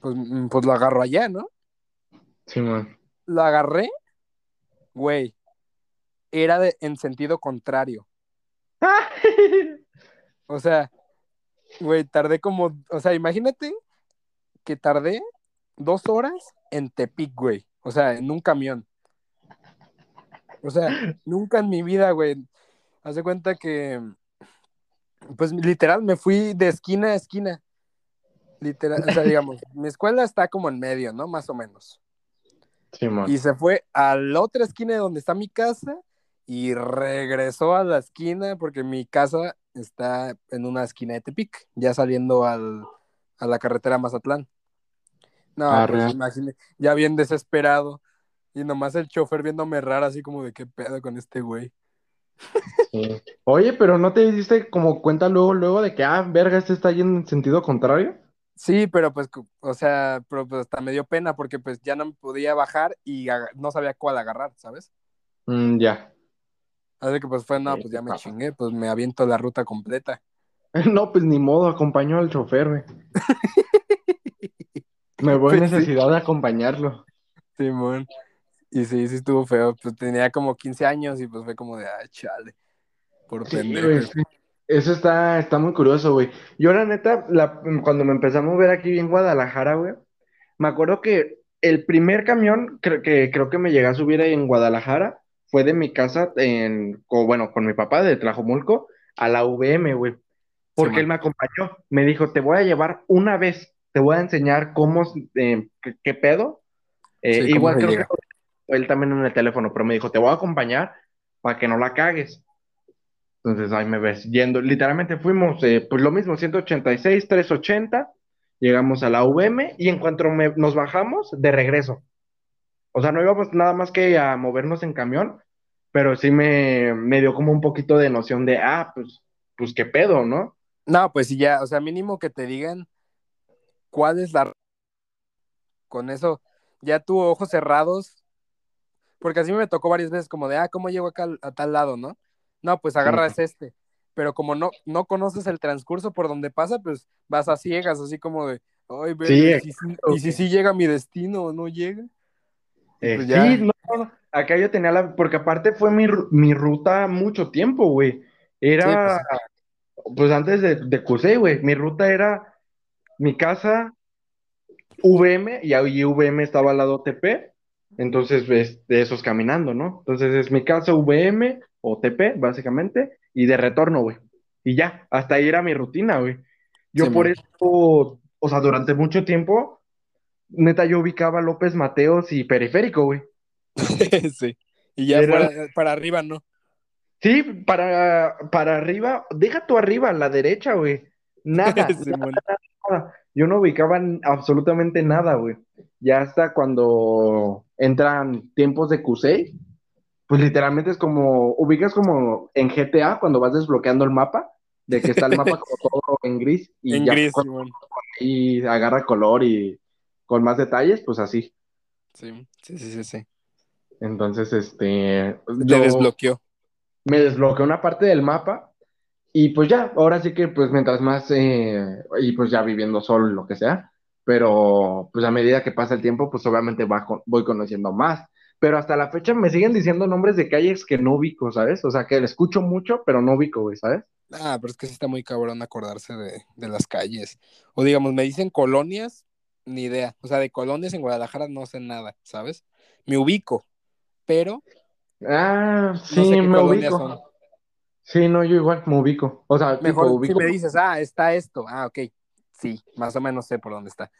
Pues, mm, pues lo agarro allá, ¿no? Sí, man. Lo agarré, güey. Era de, en sentido contrario. O sea, güey, tardé como, o sea, imagínate que tardé dos horas en Tepic, güey. O sea, en un camión. O sea, nunca en mi vida, güey. Haz de cuenta que, pues literal, me fui de esquina a esquina. Literal, o sea, digamos, mi escuela está como en medio, ¿no? Más o menos. Sí. Y se fue a la otra esquina de donde está mi casa y regresó a la esquina porque mi casa está en una esquina de Tepic, ya saliendo al, a la carretera Mazatlán. No, Arre. pues imagínate, ya bien desesperado. Y nomás el chofer viéndome raro, así como de qué pedo con este güey. Sí. Oye, pero ¿no te diste como cuenta luego, luego de que, ah, verga, este está yendo en sentido contrario? Sí, pero pues, o sea, pero pues hasta me dio pena porque pues ya no me podía bajar y no sabía cuál agarrar, ¿sabes? Mm, ya. Así que pues fue, no, pues ya me chingué, pues me aviento la ruta completa. No, pues ni modo, acompañó al chofer, güey. Me voy Pues sí. necesidad de acompañarlo. Simón. Y sí, sí estuvo feo. Pues tenía como 15 años y pues fue como de, ay, chale, por Sí, pendejo. güey. Eso está, está muy curioso, güey. Yo, la neta, la- cuando me empezamos a ver aquí en Guadalajara, güey, me acuerdo que el primer camión que creo que me llegué a subir ahí en Guadalajara fue de mi casa, en, co- bueno, con mi papá de Tlajomulco a la VM, güey. Porque él me acompañó. Me dijo, te voy a llevar una vez, te voy a enseñar cómo, eh, qué, qué pedo. Eh, Sí, igual creo llega. que él también en el teléfono, pero me dijo, te voy a acompañar para que no la cagues. Entonces ahí me ves yendo. Literalmente fuimos, eh, pues lo mismo, 186, 380. Llegamos a la VM y en cuanto me- nos bajamos, de regreso. O sea, no íbamos nada más que a movernos en camión, pero sí me, me dio como un poquito de noción de, ah, pues, pues qué pedo, ¿no? No, pues sí, ya, o sea, mínimo que te digan cuál es la... Con eso, ya tu ojos cerrados, porque así me tocó varias veces como de, ah, ¿cómo llego acá a tal lado, no? No, pues agarras este, pero como no, no conoces el transcurso por donde pasa, pues vas a ciegas, así como de, ay, ve, Sí, y si y si sí llega a mi destino o no llega. Eh, Pues ya. sí, no, no, acá yo tenía la, porque aparte fue mi, mi ruta mucho tiempo, güey. Sí, Era, pues pues antes de, de Cusey, güey, mi ruta era mi casa, VM, y ahí VM estaba al lado TP, entonces ves, de esos caminando, ¿no? Entonces es mi casa, VM o TP, básicamente, y de retorno, güey. Y ya, hasta ahí era mi rutina, güey. Yo por Simón. eso, o sea, durante mucho tiempo, neta, yo ubicaba López Mateos y Periférico, güey. sí. Y ya Era- para, para arriba, ¿no? Sí, para, para arriba, deja tú arriba, a la derecha, güey. Nada. Yo no ubicaba absolutamente nada, güey. Ya hasta cuando entran tiempos de Q6, pues literalmente es como, ubicas como en GTA cuando vas desbloqueando el mapa, de que está el mapa como todo en gris y En ya gris, cuando Simón. ahí agarra color y con más detalles, pues así. Sí, sí, sí, sí. sí. Entonces, este, Te desbloqueó. me desbloqueó una parte del mapa y pues ya, ahora sí que pues mientras más, eh, y pues ya viviendo solo, lo que sea, pero pues a medida que pasa el tiempo, pues obviamente va con- voy conociendo más. Pero hasta la fecha me siguen diciendo nombres de calles que no ubico, ¿sabes? O sea, que le escucho mucho, pero no ubico, güey, ¿sabes? Ah, pero es que sí está muy cabrón acordarse de, de las calles. O digamos, me dicen colonias, ni idea. O sea, de colonias en Guadalajara no sé nada, ¿sabes? Me ubico, pero Ah, no sí, sé qué me ubico. son. Sí, no, yo igual me ubico. O sea, tipo, Mejor si ubico. me dices, ah, está esto. Ah, ok. Sí, más o menos sé por dónde está.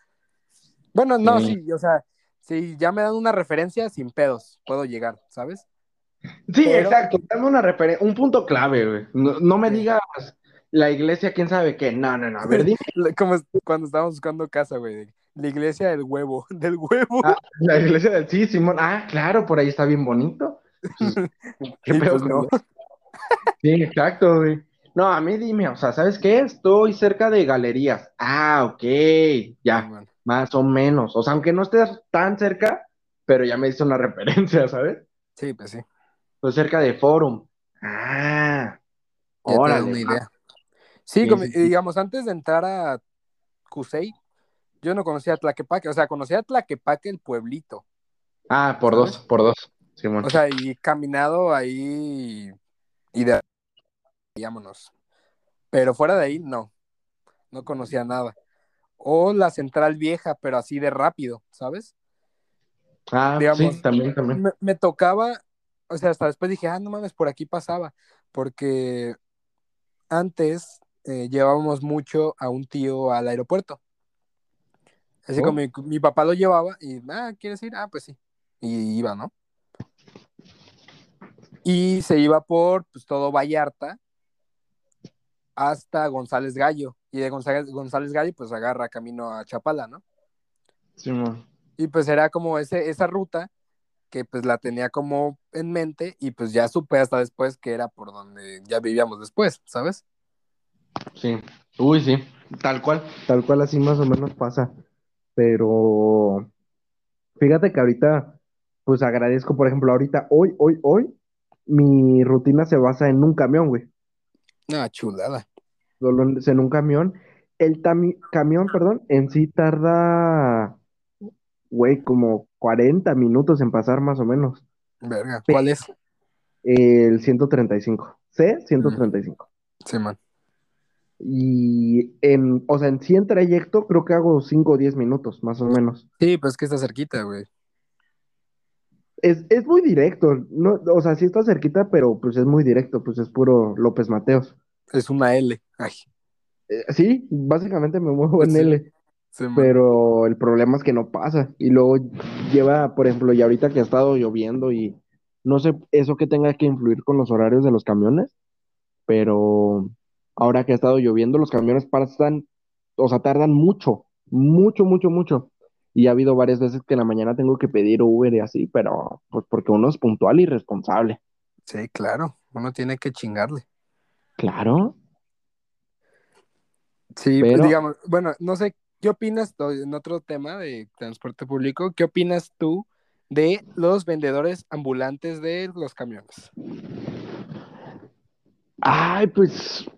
Bueno, no, Sí. sí, o sea, si ya me dan una referencia, sin pedos, puedo llegar, ¿sabes? Sí, Pero- exacto. Dame una referencia, un punto clave, güey. No, no me Sí. digas la iglesia, quién sabe qué. No, no, no. A ver, dime. Como es- cuando estábamos buscando casa, güey. La iglesia del huevo, del huevo. Ah, la iglesia del sí, Simón. Ah, claro, por ahí está bien bonito. Pues, ¿qué pedo pues con no. Sí, exacto, güey. No, a mí dime, o sea, ¿sabes qué? Estoy cerca de galerías. Ah, ok, ya, más o menos. O sea, aunque no estés tan cerca, pero ya me hizo una referencia, ¿sabes? Sí, pues sí. Estoy cerca de Forum. Ah, órale. una idea. Sí, Sí, como- sí, sí. digamos, antes de entrar a Cusey, yo no conocía a Tlaquepaque, o sea, conocía a Tlaquepaque el pueblito, Ah, por ¿Sabes? dos, por dos, Simón. o sea, y caminado ahí y de vámonos. Pero fuera de ahí, no, no conocía nada. O la central vieja, pero así de rápido, ¿sabes? Ah, digamos, sí, también, también. Me, me tocaba, o sea, hasta después dije, ah, no mames, por aquí pasaba, porque antes eh, llevábamos mucho a un tío al aeropuerto. Así Oh. como mi, mi papá lo llevaba y, ah, ¿quieres ir? Ah, pues sí. Y iba, ¿no? Y se iba por pues, todo Vallarta hasta González Gallo. Y de González, González Gallo, pues agarra camino a Chapala, ¿no? Simón. Y pues era como ese, esa ruta que pues la tenía como en mente y pues ya supe hasta después que era por donde ya vivíamos después, ¿sabes? Sí. Uy, sí. Tal cual. Tal cual así más o menos pasa. Pero fíjate que ahorita, pues agradezco, por ejemplo, ahorita, hoy, hoy, hoy, mi rutina se basa en un camión, güey. Ah, chulada. Solo en, un camión. El camión, perdón, en sí tarda, güey, como 40 minutos en pasar más o menos. Verga. ¿Cuál es? El 135. C, 135. Sí, man. Y en, o sea, en sí en trayecto creo que hago 5 o 10 minutos, más o menos. Sí, pues que está cerquita, güey. Es, es muy directo, no, o sea, sí está cerquita, pero pues es muy directo, pues es puro López Mateos. Es una L. Ay, Eh, sí, básicamente me muevo en Sí. L, sí, pero el problema es que no pasa. Y luego lleva, por ejemplo, y ahorita que ha estado lloviendo y no sé eso que tenga que influir con los horarios de los camiones, pero ahora que ha estado lloviendo, los camiones pasan, o sea, tardan mucho, mucho, mucho, mucho. Y ha habido varias veces que en la mañana tengo que pedir Uber y así, pero pues porque uno es puntual y responsable. Sí, claro, uno tiene que chingarle. Claro. Sí, Pero- digamos, bueno, no sé, ¿qué opinas en otro tema de transporte público? ¿Qué opinas tú de los vendedores ambulantes de los camiones? Ay, pues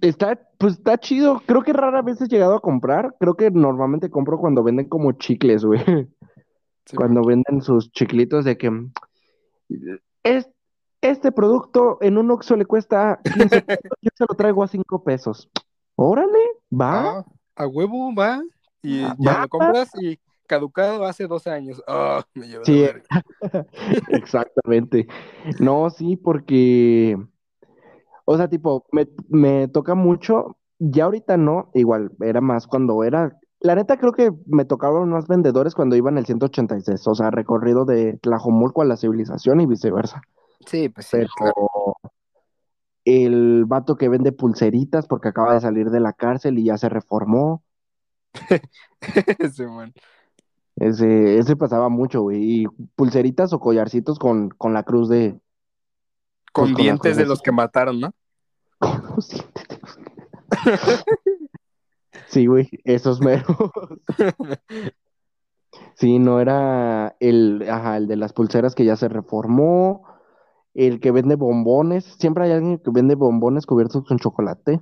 está, pues está chido. Creo que rara vez he llegado a comprar. Creo que normalmente compro cuando venden como chicles, güey. Sí, Cuando venden sus chiclitos de que mm, es, este producto en un Oxxo le cuesta 15 pesos, yo se lo traigo a 5 pesos. Órale, va. Ah, a huevo va y Ah, ya va. lo compras y caducado hace dos años. Ah, me Sí. Exactamente. No, sí, porque, o sea, tipo, me, me toca mucho, ya ahorita no, igual, era más cuando era, la neta creo que me tocaban más vendedores cuando iba en el 186, o sea, recorrido de Tlajomulco a la civilización y viceversa. Sí, pues sí, Pero claro. el vato que vende pulseritas porque acaba de salir de la cárcel y ya se reformó, Simón. ese, ese pasaba mucho, güey, y pulseritas o collarcitos con, con la cruz de... Con Pues con dientes de los que mataron, ¿no? Con los dientes de los- Sí, güey, esos meros. Sí, no era el, ajá, el de las pulseras que ya se reformó, el que vende bombones. Siempre hay alguien que vende bombones cubiertos con chocolate.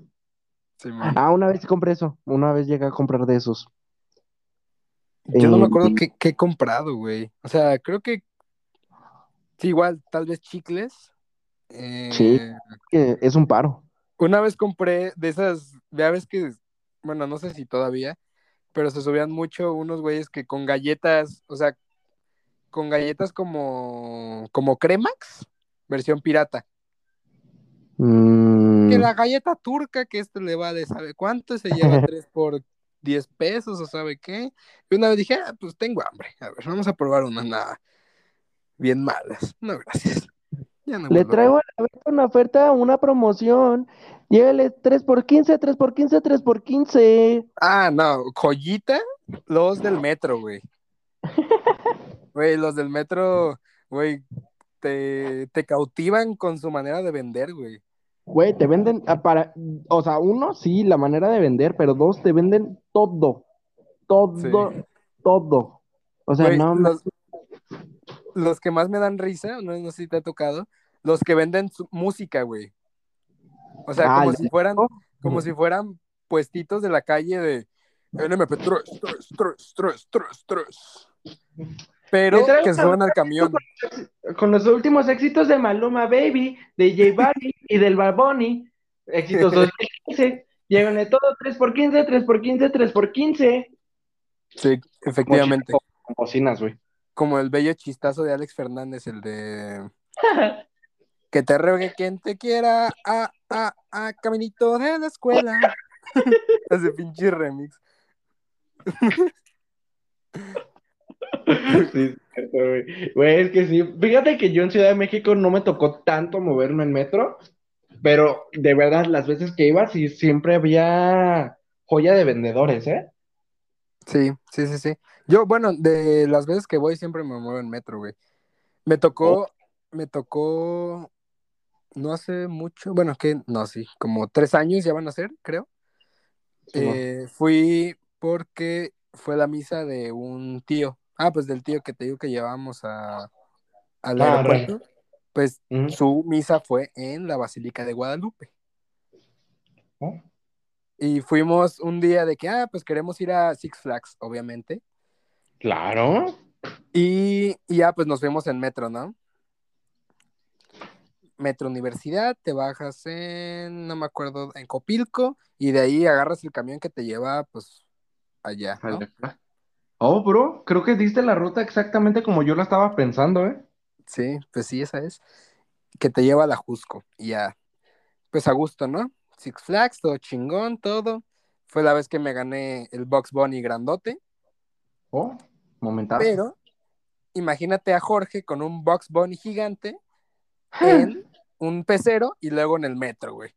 Ah, una vez compré eso. Una vez llegué a comprar de esos. Yo no me eh, acuerdo y- qué, qué he comprado, güey. O sea, creo que sí, igual, tal vez chicles. Eh, Sí. Que es un paro. Una vez compré de esas, ya ves que, bueno, no sé si todavía, pero se subían mucho unos güeyes que con galletas, o sea, con galletas como, como Cremax, versión pirata. Mm, Que la galleta turca, que este le vale, ¿sabe cuánto? Se lleva 3 por 10 pesos o sabe qué. Y una vez dije, ah, pues tengo hambre. A ver, vamos a probar unas nada. Bien malas. No, gracias. No Le traigo a la venta una oferta, una promoción. Llévele 3 por 15, 3 por 15, 3 por 15. Ah, no, joyita, los del metro, güey. Güey, los del metro, güey, te, te cautivan con su manera de vender, güey. Güey, te venden ah, para, o sea, uno, sí, la manera de vender, pero dos, te venden todo, todo, Sí. todo. O sea, Güey, no, los, los que más me dan risa, no, no sé si te ha tocado, los que venden su- música, güey. O sea, Ah, como si fueran, como si fueran puestitos de la calle de NMP3, 3, 3, 3, 3, 3. Pero que suban al camión. con los últimos éxitos de Maluma Baby, de J Balvin y del Bad Bunny, éxitos 2015, llévenle todo 3 por 15, 3 por 15, 3 por 15. Sí, efectivamente. Con bocinas, güey. Como el bello chistazo de Alex Fernández, el de que te rogue quien te quiera, a, a, a, caminito de la escuela. Ese pinche remix. Sí, es cierto, güey. Güey, es que sí. Fíjate que yo en Ciudad de México no me tocó tanto moverme en metro, pero de verdad, las veces que iba, sí, siempre había joya de vendedores, ¿eh? Sí, sí, sí, sí. Yo, bueno, de las veces que voy siempre me muevo en metro, güey. Me tocó, me tocó, no hace mucho, bueno, que, no, sí, como tres años ya van a ser, creo. Sí, ¿no? Eh, fui porque fue la misa de un tío. Ah, pues del tío que te digo que llevamos a, al Ah, aeropuerto. Pues su misa fue en la Basílica de Guadalupe. Y fuimos un día de que, ah, pues queremos ir a Six Flags, obviamente. Claro. Y, y ya, pues nos fuimos en metro, ¿no? Metro Universidad, te bajas en, no me acuerdo, en Copilco, y de ahí agarras el camión que te lleva, pues, allá, ¿no? Oh, bro, creo que diste la ruta exactamente como yo la estaba pensando, ¿eh? Sí, pues sí, esa es. Que te lleva a la Jusco, y ya, pues a gusto, ¿no? Six Flags, todo chingón, todo. Fue la vez que me gané el Box Bunny grandote, Oh, momentazo. pero imagínate a Jorge con un Box Bunny gigante en un pecero y luego en el metro, güey.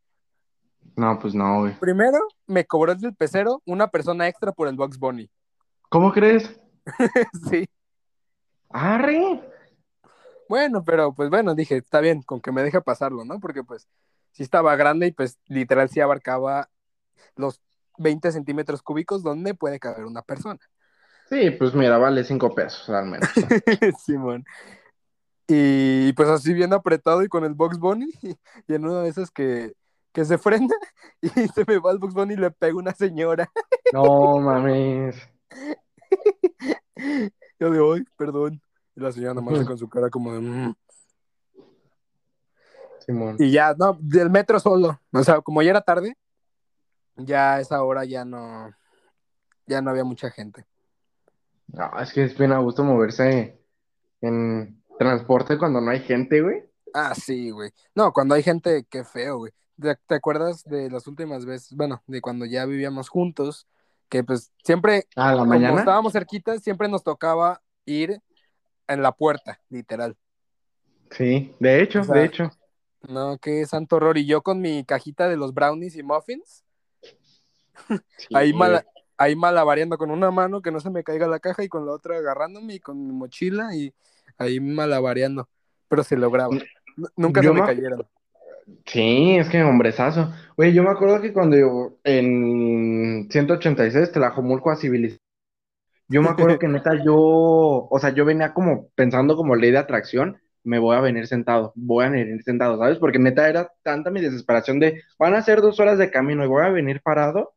No, pues no, güey. Primero me cobró el pecero una persona extra por el Box Bunny. ¿Cómo crees? sí. ¡Arre! Bueno, pero pues bueno, dije, está bien, con que me deje pasarlo, ¿no? Porque pues sí estaba grande y pues literal sí abarcaba los 20 centímetros cúbicos donde puede caber una persona. Sí, pues mira, vale cinco pesos al menos. Simón. Y pues así bien apretado y con el Box Bunny y en una de esas que, que se frena y se me va el Box Bunny y le pega una señora. No mames. Yo de hoy, perdón. Y la señora nomás con su cara como de... "Mm". Simón. Y ya, no, del metro solo. O sea, como ya era tarde, ya a esa hora ya no, ya no había mucha gente. No, es que es bien a gusto moverse en transporte cuando no hay gente, güey. Ah, sí, güey. No, cuando hay gente, qué feo, güey. ¿Te, te acuerdas de las últimas veces? Bueno, de cuando ya vivíamos juntos, que pues siempre, A la como mañana. estábamos cerquitas, siempre nos tocaba ir en la puerta, literal. Sí, de hecho, O sea, de hecho. No, qué santo horror. Y yo con mi cajita de los brownies y muffins, Sí, ahí, mala, ahí malabareando con una mano que no se me caiga la caja y con la otra agarrándome y con mi mochila y ahí malabareando. Pero se lograba. Nunca Yo se me me- cayeron. Sí, es que hombrezazo. Güey, yo me acuerdo que cuando yo en 186 Tlajomulco a Civilización, yo me acuerdo que neta yo, o sea, yo venía como pensando como ley de atracción, me voy a venir sentado, voy a venir sentado, ¿sabes? Porque neta era tanta mi desesperación de, van a ser dos horas de camino y voy a venir parado,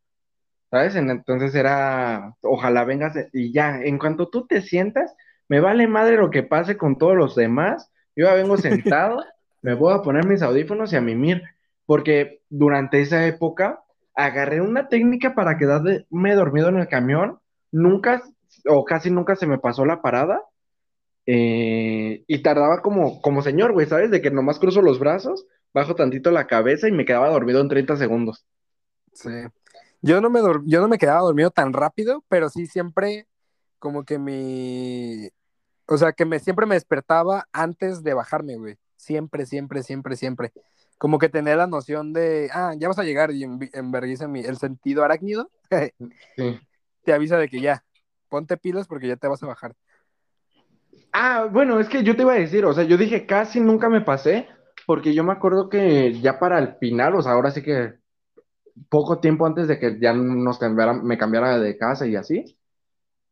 ¿sabes? En- Entonces era, ojalá vengas y ya, en cuanto tú te sientas, me vale madre lo que pase con todos los demás, yo ya vengo sentado, me voy a poner mis audífonos y a mimir, porque durante esa época agarré una técnica para quedarme dormido en el camión, nunca o casi nunca se me pasó la parada. eh, y tardaba como, como señor, güey, ¿sabes? De que nomás cruzo los brazos, bajo tantito la cabeza y me quedaba dormido en 30 segundos. Sí. Yo no me yo no me quedaba dormido tan rápido, pero sí siempre como que mi o sea, que me siempre me despertaba antes de bajarme, güey. Siempre, siempre, siempre, siempre. Como que tenía la noción de, ah, ya vas a llegar y en, en mi el sentido arácnido Sí. te avisa de que ya, ponte pilas porque ya te vas a bajar. Ah, bueno, es que yo te iba a decir, o sea, yo dije casi nunca me pasé, porque yo me acuerdo que ya para el final, o sea, ahora sí que poco tiempo antes de que ya nos cambiara, me cambiara de casa y así,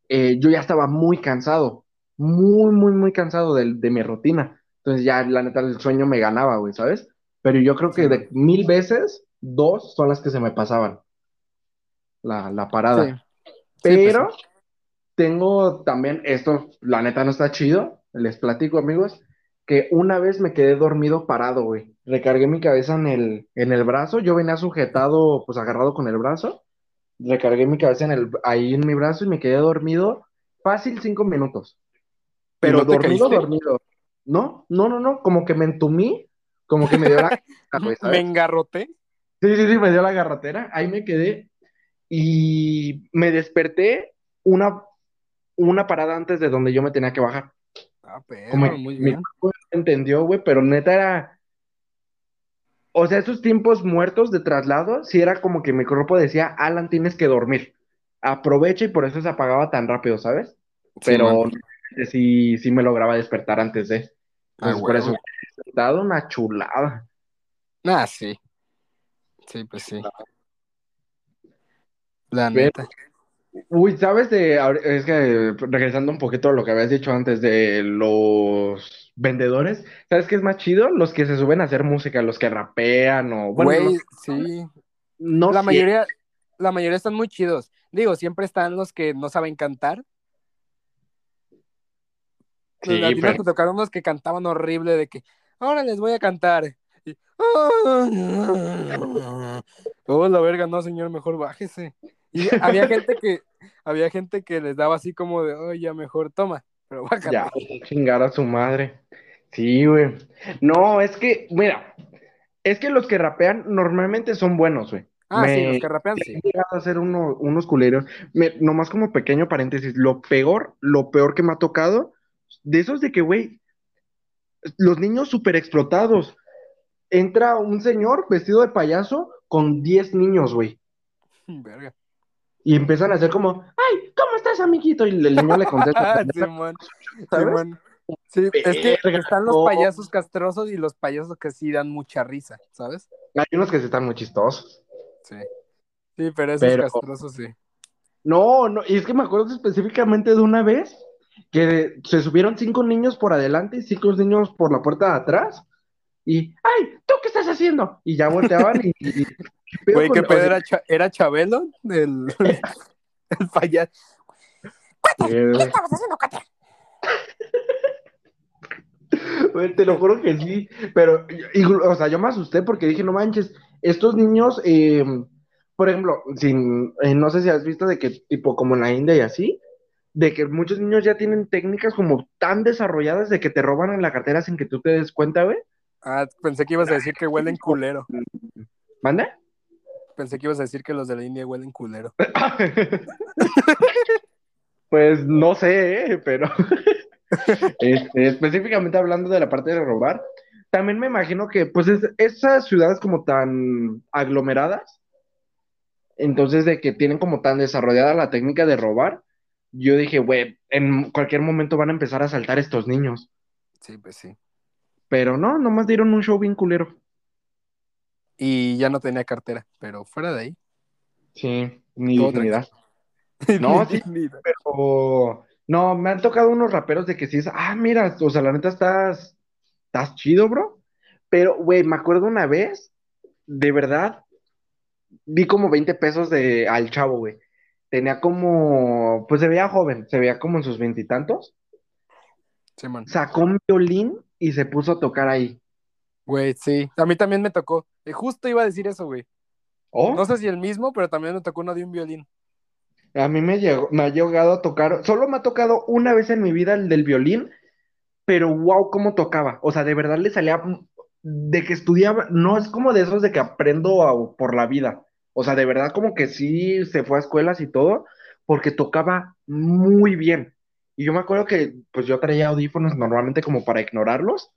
eh, yo ya estaba muy cansado, muy, muy, muy cansado de, de mi rutina. Entonces ya, la neta, el sueño me ganaba, güey, ¿sabes? Pero yo creo que de mil veces, dos son las que se me pasaban, la, la parada. Sí. Sí, pues Pero tengo también, esto, la neta no está chido, les platico, amigos, que una vez me quedé dormido parado, güey. Recargué mi cabeza en el, en el brazo, yo venía sujetado, pues agarrado con el brazo. Recargué mi cabeza en el, ahí en mi brazo y me quedé dormido fácil cinco minutos. Pero te dormido, caíste? dormido. No, no, no, no, como que me entumí, como que me dio la... güey, Me engarroté. Sí, sí, sí, me dio la garrotera, ahí me quedé y me desperté una, una parada antes de donde yo me tenía que bajar. Ah, pero, Como muy mi bien. cuerpo entendió, güey, pero neta era, o sea, esos tiempos muertos de traslado, sí era como que mi cuerpo decía, Alan, tienes que dormir, aprovecha y por eso se apagaba tan rápido, ¿sabes? Pero sí, sí me lograba despertar antes de, Ah, entonces por eso, dado una chulada. Ah, sí. Sí, pues sí. La Pero- neta. Uy, ¿sabes de, es que regresando un poquito a lo que habías dicho antes de los vendedores, ¿sabes qué es más chido? Los que se suben a hacer música, los que rapean o, bueno, Güey, sí. no la siempre. mayoría, la mayoría están muy chidos. Digo, siempre están los que no saben cantar. Sí, ti pero- tocaron unos que cantaban horrible de que ahora les voy a cantar. Y, oh, la verga, no, señor, mejor bájese. Y había gente que, había gente que les daba así como de, oh, ya mejor toma, pero. Ya, chingar a su madre. Sí, güey. No, es que, mira, es que los que rapean normalmente son buenos, güey. Ah, sí, los que rapean, sí. llegado a hacer uno- unos culeros. Me- nomás como pequeño paréntesis, lo peor, lo peor que me ha tocado, de esos de que, güey, los niños súper explotados. Entra un señor vestido de payaso con 10 niños, güey. Verga. Y empiezan a hacer como, ay, ¿cómo estás, días, amiguito. Y el niño le contesta. Simón, Simón. Sí, es que están los payasos castrosos y los payasos que sí dan mucha risa, ¿sabes? Hay unos que sí están muy chistosos. Sí. Sí, pero esos Pero- castrosos sí. No, no, y es que me acuerdo específicamente de una vez que se subieron cinco niños por adelante y cinco niños por la puerta de atrás. Y, ¡ay! ¿Tú qué estás haciendo? Y ya volteaban y. y- ¿qué pedo Güey, ¿qué pedo era, era Chabelo? El, el payaso. Eh, estabas haciendo? Güey, te lo juro que sí, pero, y- o sea, yo me asusté porque dije, no manches, estos niños, eh, por ejemplo, sin, eh, no sé si has visto de que, tipo, como en la India y así, de que muchos niños ya tienen técnicas como tan desarrolladas de que te roban en la cartera sin que tú te des cuenta, güey. Ah, pensé que ibas a decir que huelen culero. ¿Manda? Pensé que ibas a decir que los de la India huelen culero. Pues no sé, ¿eh? pero este, específicamente hablando de la parte de robar, también me imagino que pues es- esas ciudades como tan aglomeradas, entonces de que tienen como tan desarrollada la técnica de robar, yo dije, güey, en cualquier momento van a empezar a saltar estos niños, Sí, pues sí. pero no, nomás dieron un show bien culero. Y ya no tenía cartera, pero fuera de ahí. Sí, ni Todo dignidad. No, sí. Pero no, me han tocado unos raperos de que sí es, ah, mira, o sea, la neta estás, estás chido, bro. Pero, güey, me acuerdo una vez, de verdad, vi como 20 pesos de al chavo, güey. Tenía como, pues se veía joven, se veía como en sus veintitantos. Sacó un violín y se puso a tocar ahí. Güey, sí. A mí también me tocó. Eh, Justo iba a decir eso, güey. Oh, No sé si el mismo, pero también me tocó uno de un violín. A mí me ha llegado a tocar, solo me ha tocado una vez en mi vida el del violín, pero wow, cómo tocaba. O sea, de verdad le salía de que estudiaba, no es como de esos de que aprendo a- por la vida. O sea, de verdad como que sí se fue a escuelas y todo, porque tocaba muy bien. Y yo me acuerdo que pues yo traía audífonos normalmente como para ignorarlos.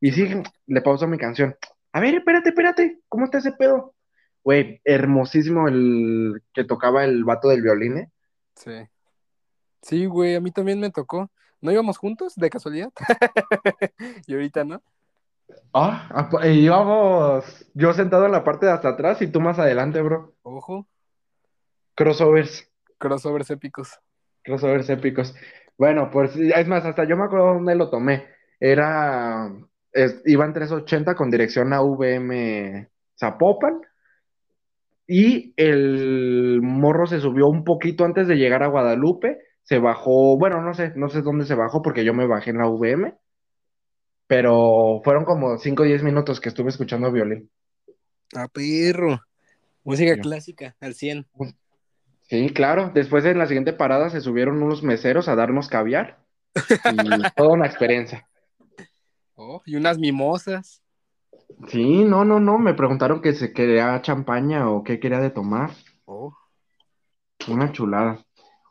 Y sí, le pauso mi canción. A ver, espérate, espérate, ¿cómo está ese pedo? Güey, hermosísimo el que tocaba el vato del violín, ¿eh? Sí. Sí, güey, a mí también me tocó. ¿No íbamos juntos, de casualidad? y ahorita no. Ah, y íbamos yo sentado en la parte de hasta atrás y tú más adelante, bro. Ojo, Crossovers, crossovers épicos. crossovers épicos. Bueno, pues es más, hasta yo me acuerdo dónde lo tomé. Era, es- iba en 380 con dirección a VM Zapopan y el morro se subió un poquito antes de llegar a Guadalupe. Se bajó, bueno, no sé, no sé dónde se bajó porque yo me bajé en la VM, pero fueron como 5 o 10 minutos que estuve escuchando violín. Ah, perro. Música Sí. clásica, al 100. Sí, claro. Después en la siguiente parada se subieron unos meseros a darnos caviar. Y toda una experiencia. Oh, y unas mimosas. Sí, no, no, no. Me preguntaron que se quería champaña o qué quería de tomar. Oh. Una chulada.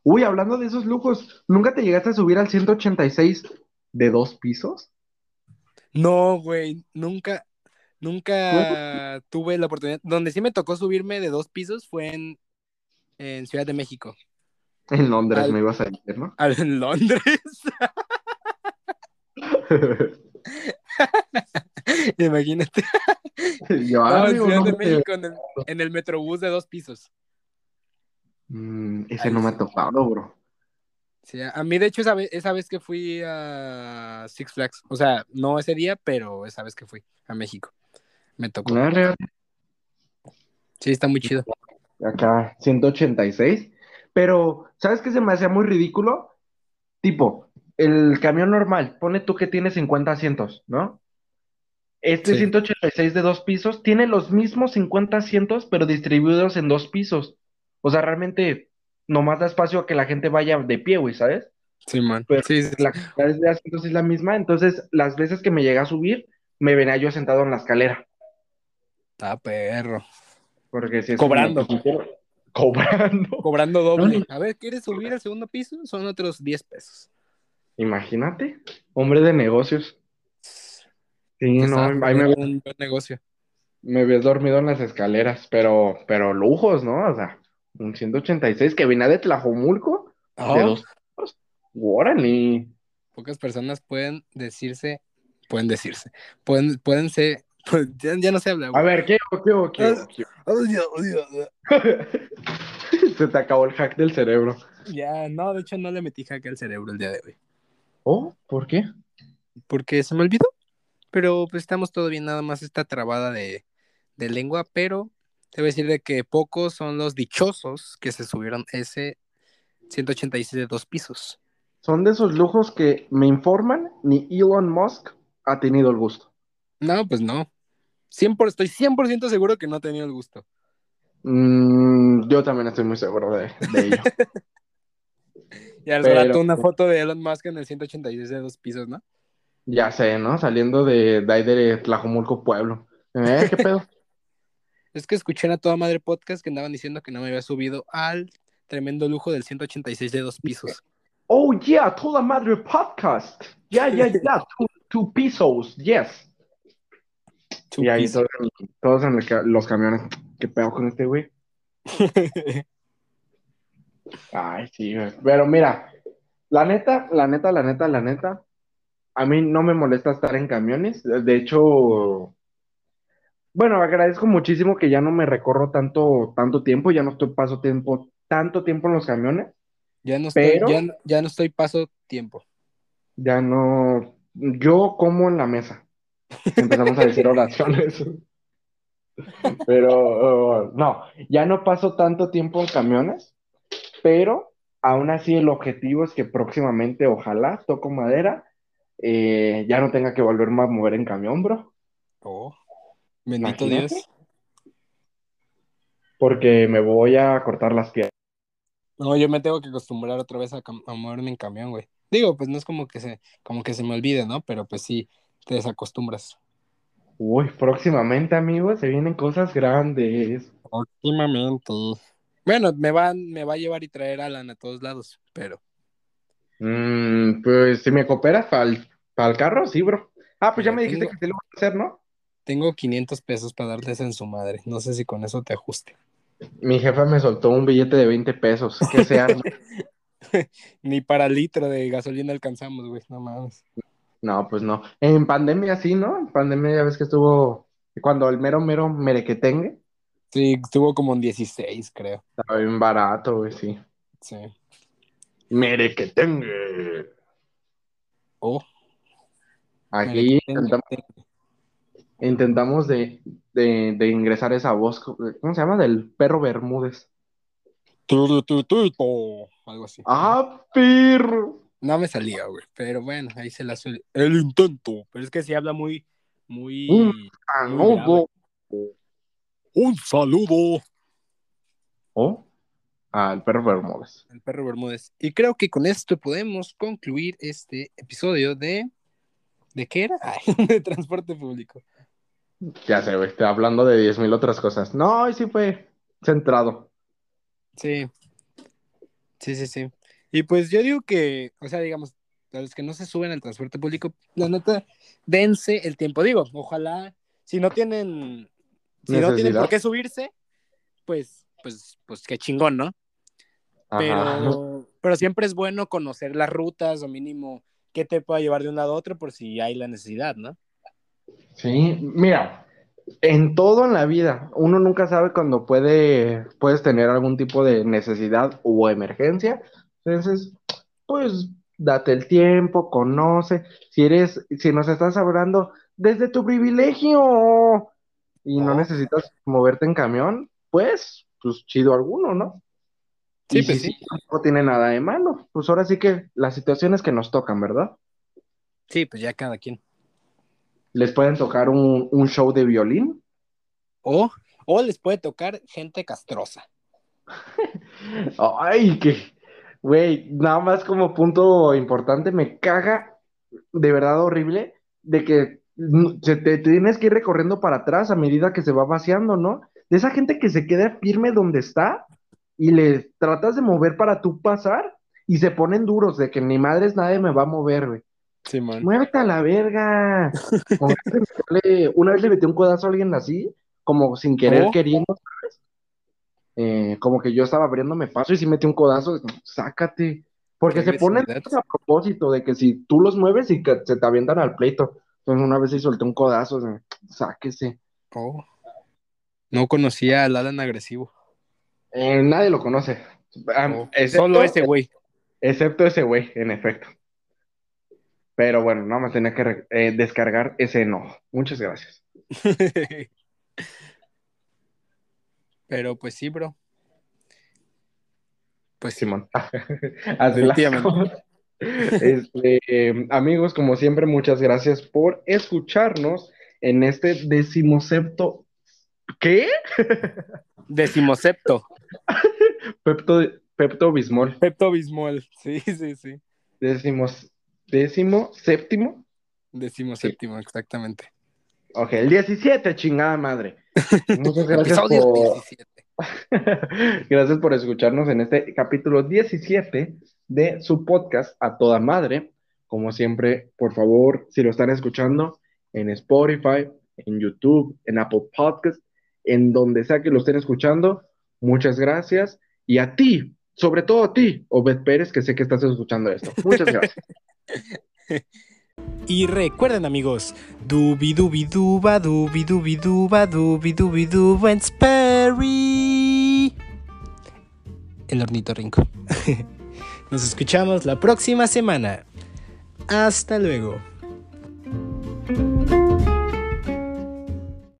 Uy, hablando de esos lujos, ¿nunca te llegaste a subir al 186 de dos pisos? No, güey, nunca, nunca tuve la oportunidad. Donde sí me tocó subirme de dos pisos fue en, en Ciudad de México, En Londres Al- me ibas a decir, ¿no? al- en Londres. Imagínate. Yo, No, en digo, Ciudad no de me- México, en el, en el Metrobús de dos pisos. Mm, ese no me ha tocado, bro. Sí, a mí, de hecho, esa vez, esa vez que fui a Six Flags, o sea, no ese día, pero esa vez que fui a México, me tocó. Sí, está muy chido. Acá, 186. Pero, ¿sabes qué se me hacía muy ridículo? Tipo, el camión normal, pone tú que tiene 50 asientos, ¿no? Este Sí. 186 de dos pisos tiene los mismos 50 asientos, pero distribuidos en dos pisos. O sea, realmente nomás da espacio a que la gente vaya de pie, güey, ¿sabes? Sí, man. Pero Sí, sí, la cantidad de asientos es la misma, entonces las veces que me llegué a subir, me venía yo sentado en la escalera. está perro. Porque si es Cobrando. como, cobrando. Cobrando doble. No, A ver, ¿quieres subir al segundo piso? Son otros 10 pesos. Imagínate, hombre de negocios. Sí, no, ahí me, un buen negocio. me ves dormido en las escaleras, pero, pero lujos, ¿no? O sea, un 186 que venía de Tlajomulco, De Oh, dos pisos. Órale. pocas personas pueden decirse, pueden decirse, pueden, pueden ser, pues, ya, ya no se habla, A ver, ¿qué? ¿Qué? ¿Qué? ¿Qué? Se te acabó el hack del cerebro. Ya, no, de hecho no le metí jaque al cerebro el día de hoy. ¿Oh? ¿Por qué? Porque se me olvidó. Pero pues estamos todo bien, nada más esta trabada de, de lengua, pero te voy a decir de que pocos son los dichosos que se subieron ese 186 de dos pisos. Son de esos lujos que me informan, ni Elon Musk ha tenido el gusto. No, pues no. 100%, estoy 100% seguro que no ha tenido el gusto. Mm, yo también estoy muy seguro de, de ello. Y al Pero- rato una foto de Elon Musk en el 186 de dos pisos, ¿no? Ya sé, ¿no? Saliendo de, de ahí de Tlajomulco, Pueblo. ¿Eh? ¿Qué pedo? Es que escuché en a toda madre podcast que andaban diciendo que no me había subido al tremendo lujo del 186 de dos pisos. Oh, yeah, toda madre podcast. Ya, ya, ya, two, two pesos, yes. Two Y ahí pisos. todos, en- todos en el ca- los camiones. ¿Qué pedo con este güey? Ay, sí, güey. Pero mira, la neta, la neta, la neta, la neta, a mí no me molesta estar en camiones. De hecho, bueno, agradezco muchísimo que ya no me recorro tanto, tanto tiempo, ya no estoy paso tiempo, tanto tiempo en los camiones. Ya no estoy, Pero- ya, ya no estoy paso tiempo. Ya no, yo como en la mesa. Empezamos a decir oraciones. Pero uh, no, ya no paso tanto tiempo en camiones, pero aún así el objetivo es que próximamente, ojalá, toco madera, eh, ya no tenga que volverme a mover en camión, bro, Oh, bendito Imagínate. Dios. porque me voy a cortar las piernas. No, yo me tengo que acostumbrar otra vez a, moverme en camión, güey. Digo, pues no es como que se, como que se me olvide, ¿no? Pero pues sí, te desacostumbras. Uy, próximamente, amigos, se vienen cosas grandes. Últimamente. Bueno, me van, me va a llevar y traer a Alan a todos lados, pero Mm, pues si me cooperas para el carro, sí, bro. Ah, pues ya me dijiste tengo- que te lo vas a hacer, ¿no? tengo 500 pesos para darles en su madre. No sé si con eso te ajuste. Mi jefa me soltó un billete de 20 pesos. ¿Qué se arma? Ni para litro de gasolina alcanzamos, güey. No mames. No, pues no. En pandemia sí, ¿no? En pandemia ya ves que estuvo cuando el mero mero merequetengue Sí, estuvo como en 16, creo. estaba bien barato, güey, sí. Sí. Merequetengue. Oh, Aquí merequetengue. intentamos, intentamos de, de, de ingresar esa voz, ¿cómo se llama? Del perro Bermúdez. Algo así. ¡Ah, perro! No me salía, güey. Pero bueno, ahí se la suele. El intento. Pero es que sí habla muy, muy. Un Saludo. Un saludo. ¿Oh? El perro Bermúdez. El perro Bermúdez. Y creo que con esto podemos concluir este episodio de. ¿De qué era? De transporte público. Ya sé, güey, estoy hablando de 10.000 otras cosas. No, y sí fue centrado. Sí. Sí, sí, sí. Y pues yo digo que, o sea, digamos, a los que no se suben al transporte público, la neta, dense el tiempo. Digo, ojalá, si no tienen, si no tienen por qué subirse, pues, pues, pues qué chingón, ¿no? Pero, pero siempre es bueno conocer las rutas o mínimo qué te pueda llevar de un lado a otro por si hay la necesidad, ¿no? Sí, mira, en todo en la vida, uno nunca sabe cuando puede, puedes tener algún tipo de necesidad o emergencia. Entonces, pues, date el tiempo, conoce. Si eres, si nos estás hablando desde tu privilegio y no necesitas moverte en camión, pues, pues chido alguno, ¿no? Sí, Y pues sí. no tiene nada de malo. Pues ahora sí que las situaciones que nos tocan, ¿verdad? Sí, pues ya cada quien. Les pueden tocar un, un show de violín. O, o les puede tocar gente castrosa. Ay, que, güey, nada más como punto importante, me caga de verdad horrible de que se te, te tienes que ir recorriendo para atrás a medida que se va vaciando, ¿no? De esa gente que se queda firme donde está y le tratas de mover para tú pasar y se ponen duros de que ni madres nadie me va a mover, güey. Simón. Muévete a la verga. Una vez le metí un codazo a alguien así, como sin querer Oh. queriendo. eh, como que yo estaba abriéndome paso y si metí un codazo, sácate. Porque se ponen agresividad. a propósito de que si tú los mueves y que se te avientan al pleito. Entonces una vez sí solté un codazo, sáquese. Oh. No conocía al Alan agresivo. Eh, nadie lo conoce. Ah, excepto- Solo ese güey. Excepto ese güey, en efecto. Pero bueno, nada más tenía que eh, descargar ese enojo. Muchas gracias. Pero pues sí, bro. Pues sí. Simón. Así las. Este, eh, amigos, como siempre, muchas gracias por escucharnos en este decimosepto. ¿Qué? Decimosepto. Pepto, Pepto Bismol. Pepto Bismol. Sí, sí, sí. Decimos, décimo séptimo. Decimoséptimo, exactamente. Ok, el 17, chingada madre. Muchas gracias por, 17. Gracias por escucharnos en este capítulo 17 de su podcast A Toda Madre. Como siempre, por favor, si lo están escuchando en Spotify, en YouTube, en Apple Podcast, en donde sea que lo estén escuchando, muchas gracias. Y a ti, sobre todo a ti, Obed Pérez, que sé que estás escuchando esto. Muchas gracias. Y recuerden amigos, dubi dubi duba dubi dubi duba dubi dubi duba en Sperry. El ornitorrinco. Nos escuchamos la próxima semana. Hasta luego.